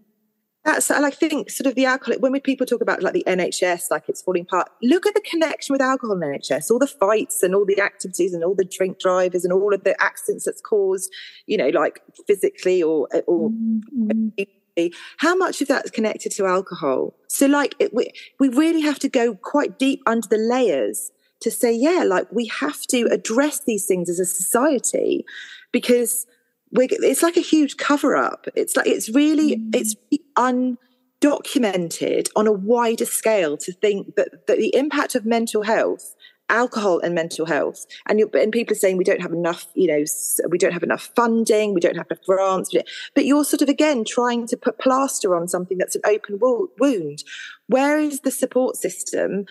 that's and I think sort of the alcohol when we people talk about like the NHS like it's falling apart look at the connection with alcohol in NHS all the fights and all the activities and all the drink drivers and all of the accidents that's caused you know like physically or or mm-hmm. how much of that's connected to alcohol? So like it, we, we really have to go quite deep under the layers to say yeah like we have to address these things as a society because it's like a huge cover up. It's like it's really mm. it's undocumented on a wider scale to think that, that the impact of mental health alcohol and mental health and you and people are saying we don't have enough you know we don't have enough funding we don't have enough grants but you're sort of again trying to put plaster on something that's an open wound where is the support system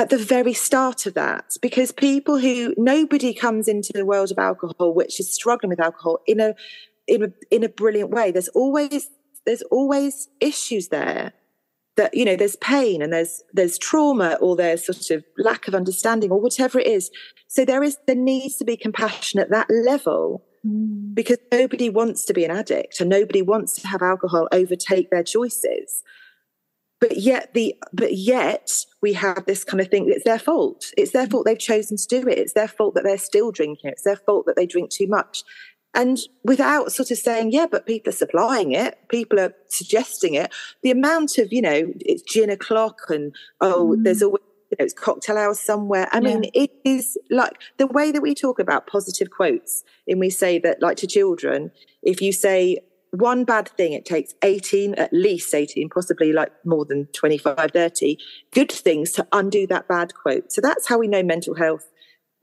at the very start of that because people who nobody comes into the world of alcohol which is struggling with alcohol in a in a in a brilliant way. There's always there's always issues there that you know there's pain and there's there's trauma or there's sort of lack of understanding or whatever it is. So there is there needs to be compassion at that level mm. because nobody wants to be an addict and nobody wants to have alcohol overtake their choices but yet the but yet we have this kind of thing it's their fault it's their fault they've chosen to do it it's their fault that they're still drinking it's their fault that they drink too much and without sort of saying yeah but people are supplying it people are suggesting it the amount of you know it's gin o'clock and oh mm. there's always you know, it's cocktail hour somewhere. I mean, yeah. it is like the way that we talk about positive quotes, and we say that, like to children, if you say, one bad thing, it takes 18, at least 18, possibly like more than 25, 30 good things to undo that bad quote. So that's how we know mental health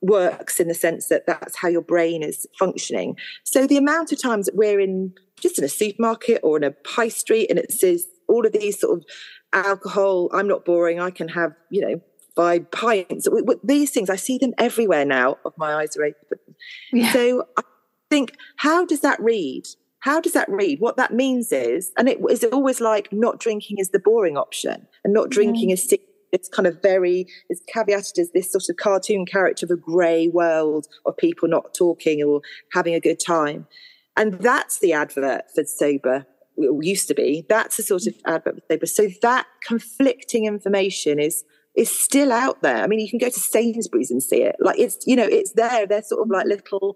works in the sense that that's how your brain is functioning. So the amount of times that we're in just in a supermarket or in a high street and it says all of these sort of alcohol, I'm not boring, I can have, you know, five pints. These things, I see them everywhere now of my eyes are open. Yeah. So I think, how does that read? How does that read? What that means is, and it is always like not drinking is the boring option, and not drinking is it's kind of very it's caveated as this sort of cartoon character of a grey world of people not talking or having a good time, and that's the advert for sober. It used to be that's the sort of mm. advert for sober. So that conflicting information is is still out there. I mean, you can go to Sainsbury's and see it. Like it's you know it's there. They're sort of like little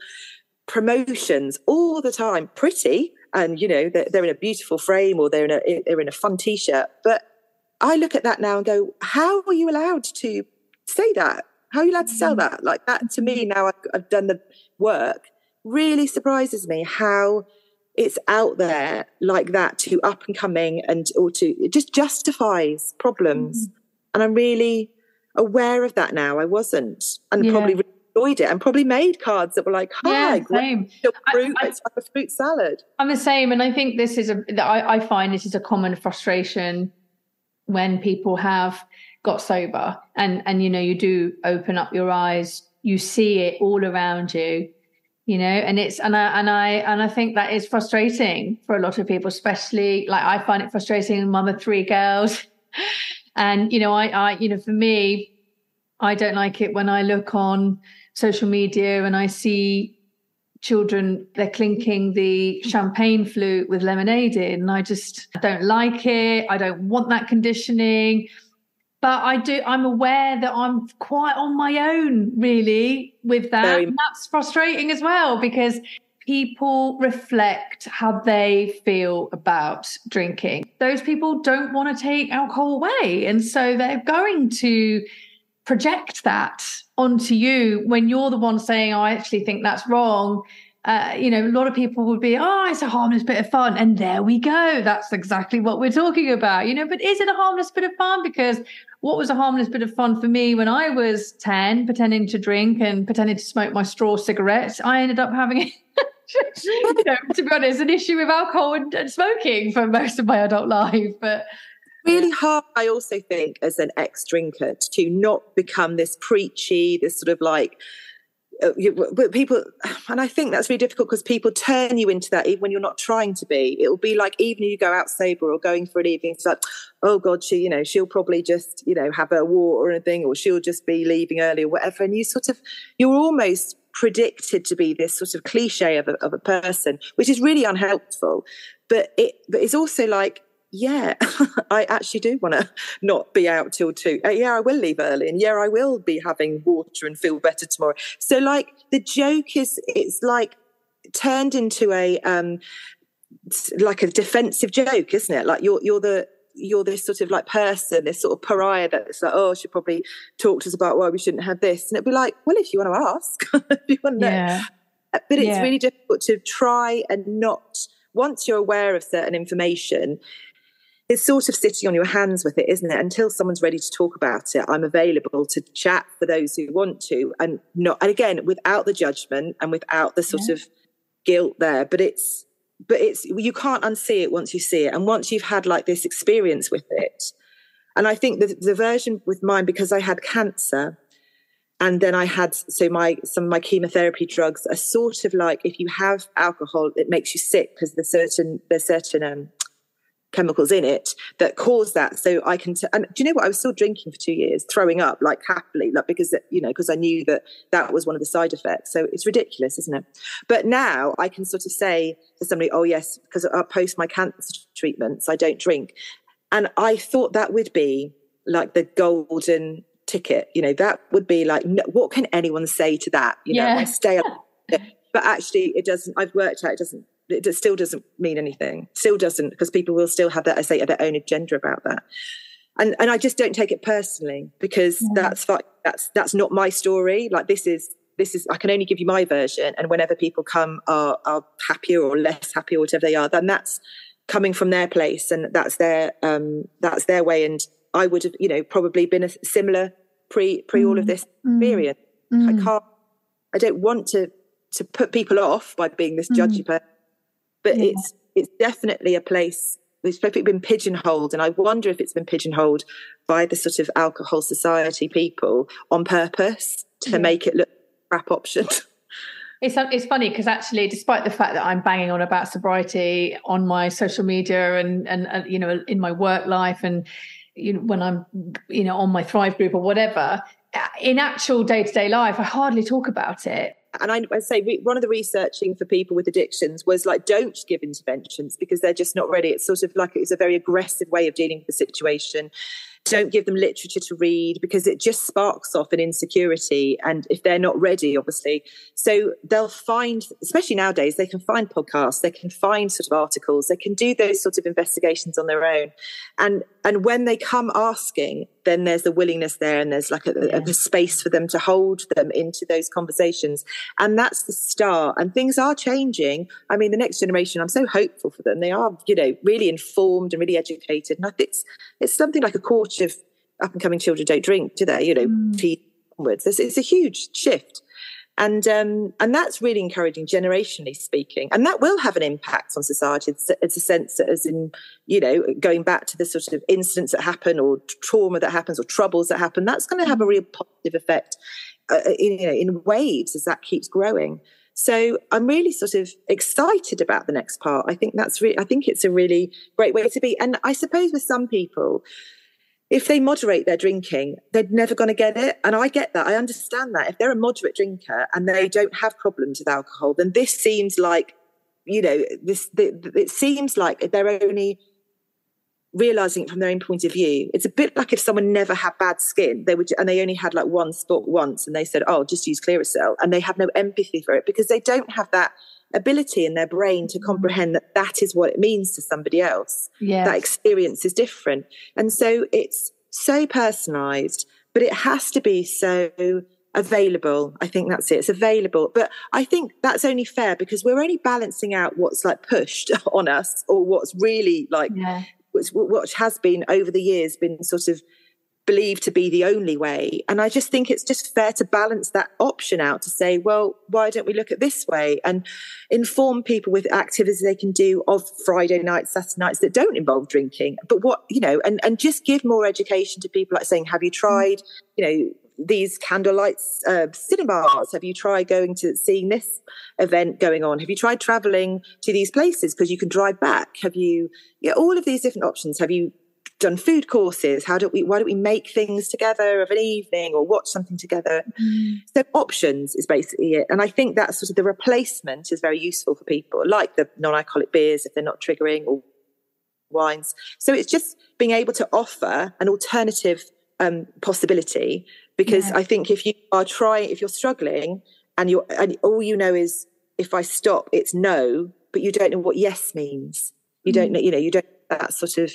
promotions all the time, pretty, and you know they're, they're in a beautiful frame or they're in a they're in a fun t-shirt. But I look at that now and go, how are you allowed to say that? How are you allowed to sell mm. that? Like that to me now I've, I've done the work really surprises me how it's out there like that to up and coming and or to it just justifies problems mm-hmm. and i'm really aware of that now i wasn't and yeah. probably enjoyed it and probably made cards that were like, "Hi, yeah, same. fruit, I, I, it's like a fruit salad." I'm the same, and I think this is a. I, I find this is a common frustration when people have got sober, and and you know you do open up your eyes, you see it all around you, you know, and it's and I and I and I think that is frustrating for a lot of people, especially like I find it frustrating. Mum of three girls, and you know, I I you know for me. I don't like it when I look on social media and I see children they're clinking the champagne flute with lemonade in and i just don't like it. I don't want that conditioning. But i do i'm aware that i'm quite on my own really with that. Very- and that's frustrating as well because people reflect how they feel about drinking. Those people don't want to take alcohol away and so they're going to project that onto you when you're the one saying, oh, I actually think that's wrong. Uh, you know, a lot of people would be, oh, it's a harmless bit of fun. And there we go. That's exactly what we're talking about, you know. But is it a harmless bit of fun? Because what was a harmless bit of fun for me when I was 10, pretending to drink and pretending to smoke my straw cigarettes, I ended up having, you know, to be honest, an issue with alcohol and, and smoking for most of my adult life. But really hard i also think as an ex-drinker to not become this preachy this sort of like uh, people and i think that's really difficult because people turn you into that even when you're not trying to be. It'll be like even if you go out sober or going for an evening it's like oh god she you know she'll probably just you know have a war or anything or she'll just be leaving early or whatever and you sort of you're almost predicted to be this sort of cliche of a, of a person which is really unhelpful. But it but it's also like yeah, I actually do want to not be out till two. Uh, yeah, I will leave early, and yeah, I will be having water and feel better tomorrow. So, like, the joke is, it's like turned into a um, like a defensive joke, isn't it? Like you're you're the you're this sort of like person, this sort of pariah that's like, oh, she'll probably talk to us about why we shouldn't have this, and it'd be like, well, if you want to ask, if you want to yeah. know. But it's yeah. really difficult to try and not once you're aware of certain information it's sort of sitting on your hands with it, isn't it? Until someone's ready to talk about it, I'm available to chat for those who want to, and not, and again, without the judgment and without the sort yeah. of guilt there. But it's, but it's, you can't unsee it once you see it, and once you've had like this experience with it, And I think the, the version with mine, because I had cancer, and then I had so my some of my chemotherapy drugs are sort of like if you have alcohol, it makes you sick because there's certain there's certain um, chemicals in it that cause that. So I can, t- and do you know what? I was still drinking for two years, throwing up like happily, like because, you know, because I knew that that was one of the side effects. So it's ridiculous, isn't it? But now I can sort of say to somebody, oh, yes, because I uh, post my cancer treatments, I don't drink. And I thought that would be like the golden ticket, you know, that would be like, no, what can anyone say to that? You know, I stay up. But actually, it doesn't, I've worked out it doesn't it still doesn't mean anything. Still doesn't, because people will still have that, I say, their own agenda about that. And and I just don't take it personally because yeah. that's that's that's not my story. Like this is this is I can only give you my version. And whenever people come are are happier or less happy or whatever they are, then that's coming from their place and that's their um that's their way. And I would have, you know, probably been a similar pre pre mm. all of mm. this period. Mm. I can't I don't want to to put people off by being this judgy mm. person but yeah. it's it's definitely a place it's probably been pigeonholed and i wonder if it's been pigeonholed by the sort of alcohol society people on purpose to yeah. make it look crap option It's, um, it's funny because actually, despite the fact that I'm banging on about sobriety on my social media and, and, and you know in my work life and you know when I'm you know on my Thrive group or whatever, uh, in actual day to day life, I hardly talk about it and I, I say one of the researching for people with addictions was like don't give interventions because they're just not ready it's sort of like it's a very aggressive way of dealing with the situation don't give them literature to read because it just sparks off an insecurity. And if they're not ready, obviously, so they'll find, especially nowadays, they can find podcasts, they can find sort of articles, they can do those sort of investigations on their own. And, and when they come asking, then there's the willingness there and there's like a, a, a space for them to hold them into those conversations. And that's the start. And things are changing. I mean, the next generation, I'm so hopeful for them. They are, you know, really informed and really educated. And I think it's, it's something like a quarter of up and coming children don't drink, do they? You know, mm. onwards. It's, it's, a huge shift. And um, and that's really encouraging, generationally speaking, and that will have an impact on society. It's, it's a sense that, as in, you know, going back to the sort of incidents that happen, or trauma that happens, or troubles that happen. That's going to have a real positive effect, uh, uh, in, you know, in waves as that keeps growing. So I'm really sort of excited about the next part. I think that's really, I think it's a really great way to be. And I suppose with some people, if they moderate their drinking, they're never going to get it. And I get that. I understand that. If they're a moderate drinker and they don't have problems with alcohol, then this seems like, you know, this, it seems like they're only realizing it from their own point of view. It's a bit like if someone never had bad skin, they would, and they only had like one spot once and they said, oh, just use Clearasil. And they have no empathy for it because they don't have that ability in their brain to comprehend that that is what it means to somebody else. Yes. That experience is different. And so it's so personalized, but it has to be so available. I think that's it. It's available. But I think that's only fair because we're only balancing out what's like pushed on us or what's really like, yeah. what has been over the years been sort of believed to be the only way. And I just think it's just fair to balance that option out to say, well, why don't we look at this way and inform people with activities they can do of Friday nights, Saturday nights that don't involve drinking. But what, you know, and, and just give more education to people like saying, have you tried, you know, these candlelight uh, cinemas? Have you tried going to seeing this event going on? Have you tried traveling to these places because you can drive back? Have you, yeah, all of these different options. Have you done food courses how do we why don't we make things together of an evening or watch something together mm. so options is basically it and i think that sort of the replacement is very useful for people like the non-alcoholic beers if they're not triggering or wines so it's just being able to offer an alternative um, possibility because yeah. i think if you are trying if you're struggling and you're and all you know is if i stop it's no but you don't know what yes means you mm. don't know you know you don't that sort of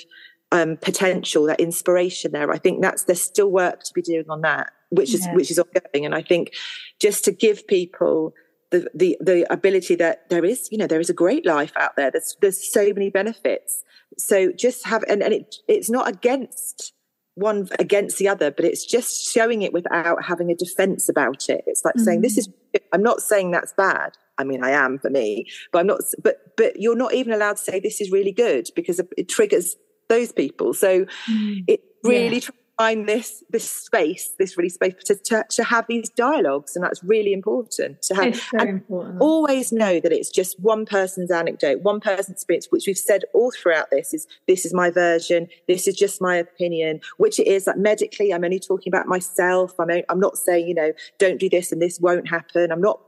um, potential, that inspiration there. I think that's there's still work to be doing on that, which is yeah. which is ongoing. And I think just to give people the the the ability that there is, you know, there is a great life out there. There's there's so many benefits. So just have and, and it it's not against one against the other, but it's just showing it without having a defense about it. It's like mm-hmm. saying, this is, I'm not saying that's bad. I mean, I am for me, but I'm not, but, but you're not even allowed to say this is really good because it triggers those people. So mm. it, really yeah. find this this space, this really space to, to, to, have these dialogues, and that's really important to have. It's very important. Always know that it's just one person's anecdote, one person's experience, which we've said all throughout this is this is my version, this is just my opinion, which it is. Like medically, I'm only talking about myself. I'm I'm not saying you know don't do this and this won't happen. I'm not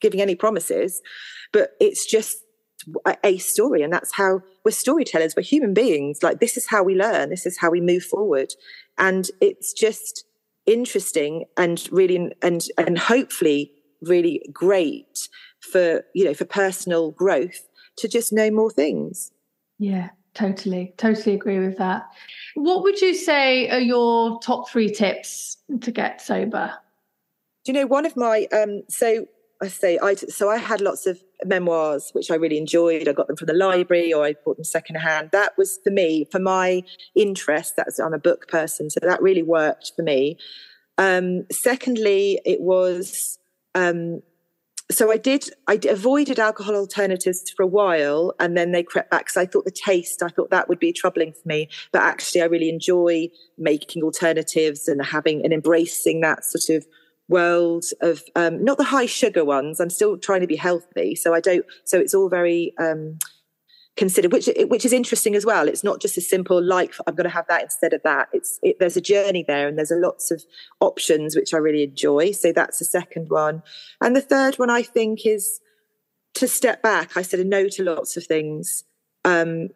giving any promises, but it's just a story and that's how we're storytellers. We're human beings. Like this is how we learn. This is how we move forward. And it's just interesting and really and and hopefully really great for you know for personal growth to just know more things. Yeah totally. Totally agree with that. What would you say are your top three tips to get sober? Do you know one of my um so I say I so I had lots of memoirs which I really enjoyed. I got them from the library or I bought them secondhand. That was for me, for my interest. That's I'm a book person, so that really worked for me. Um, secondly, it was um, so I did I avoided alcohol alternatives for a while, and then they crept back because I thought the taste I thought that would be troubling for me. But actually, I really enjoy making alternatives and having and embracing that sort of world of um, not the high sugar ones. I'm still trying to be healthy, so I don't. So it's all very um, considered, which which is interesting as well. It's not just a simple like I'm going to have that instead of that. It's it, there's a journey there, and there's a lots of options which I really enjoy. So that's the second one, and the third one I think is to step back. I said a no to lots of things. Um,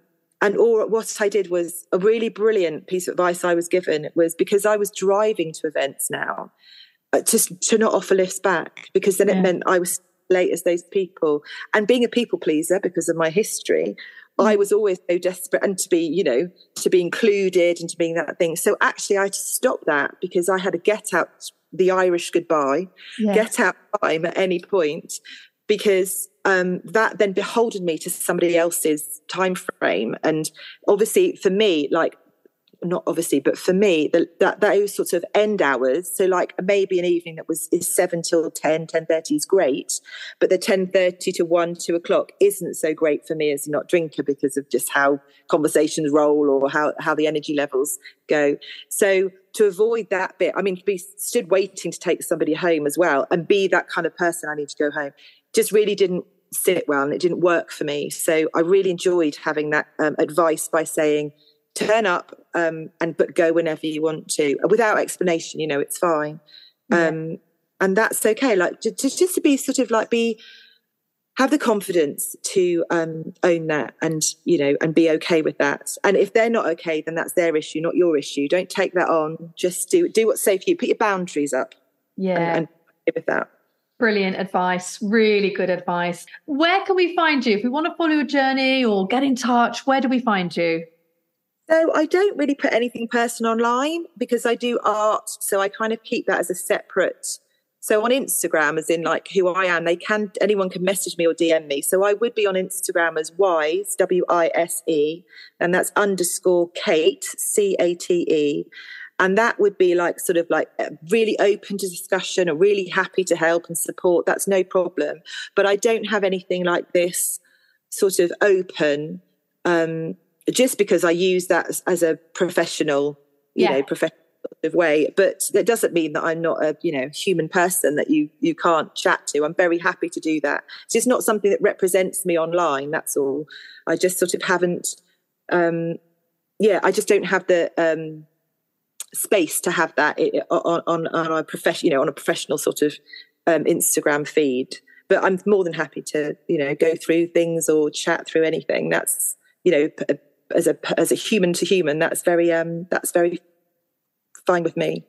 and all what I did was a really brilliant piece of advice I was given was because I was driving to events now to to not offer lifts back because then yeah. it meant I was late as those people. And being a people pleaser because of my history, I mm. was always so desperate and to be, you know, to be included and to being that thing. So actually, I had to stop that because I had to get out the Irish goodbye, yeah. get out time at any point, because um, that then beholden me to somebody else's time frame. And obviously, for me, like not obviously, but for me, the, that those sorts of end hours. So like maybe an evening that was is seven till 10, 10 30 is great, but the 10.30 to one, two o'clock isn't so great for me as a not drinker because of just how conversations roll or how, how the energy levels go. So to avoid that bit, I mean, to be stood waiting to take somebody home as well and be that kind of person I need to go home just really didn't sit well and it didn't work for me. So I really enjoyed having that um, advice by saying, turn up um, and but go whenever you want to without explanation you know it's fine yeah. um, and that's okay like just, just to be sort of like be have the confidence to um, own that and you know and be okay with that and if they're not okay then that's their issue not your issue don't take that on just do do what's safe for you put your boundaries up yeah and, and with that Brilliant advice. Really good advice. Where can we find you? If we want to follow your journey or get in touch, where do we find you? So I don't really put anything personal online because I do art. So I kind of keep that as a separate. So on Instagram, as in like who I am, they can anyone can message me or DM me. So I would be on Instagram as Wise W I S E, and that's underscore Cate C A T E, and that would be like sort of like really open to discussion or really happy to help and support. That's no problem. But I don't have anything like this sort of open. Um, just because I use that as, as a professional, you yeah. know, professional way. But that doesn't mean that I'm not a, you know, human person that you you can't chat to. I'm very happy to do that. It's just not something that represents me online. That's all. I just sort of haven't. Um, yeah, I just don't have the um, space to have that on, on, on a profession, you know, on a professional sort of um, Instagram feed. But I'm more than happy to, you know, go through things or chat through anything. That's, you know, as a as a human to human, that's very um that's very fine with me.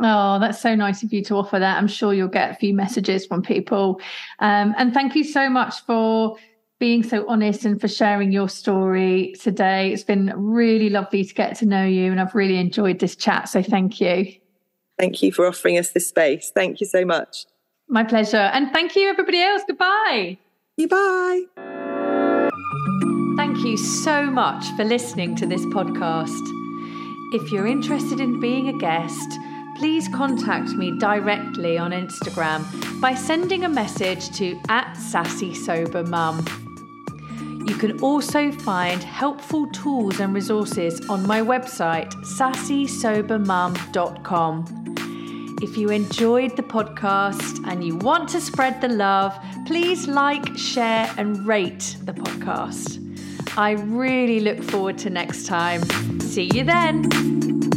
Oh, that's so nice of you to offer that. I'm sure you'll get a few messages from people. Um, and thank you so much for being so honest and for sharing your story today. It's been really lovely to get to know you, and I've really enjoyed this chat. So thank you. Thank you for offering us this space. Thank you so much. My pleasure. And thank you, everybody else. Goodbye. Goodbye. Thank you so much for listening to this podcast. If you're interested in being a guest, please contact me directly on Instagram by sending a message to at Sassy Sober. You can also find helpful tools and resources on my website, sassysobermum.com. If you enjoyed the podcast and you want to spread the love, please like, share, and rate the podcast. I really look forward to next time. See you then.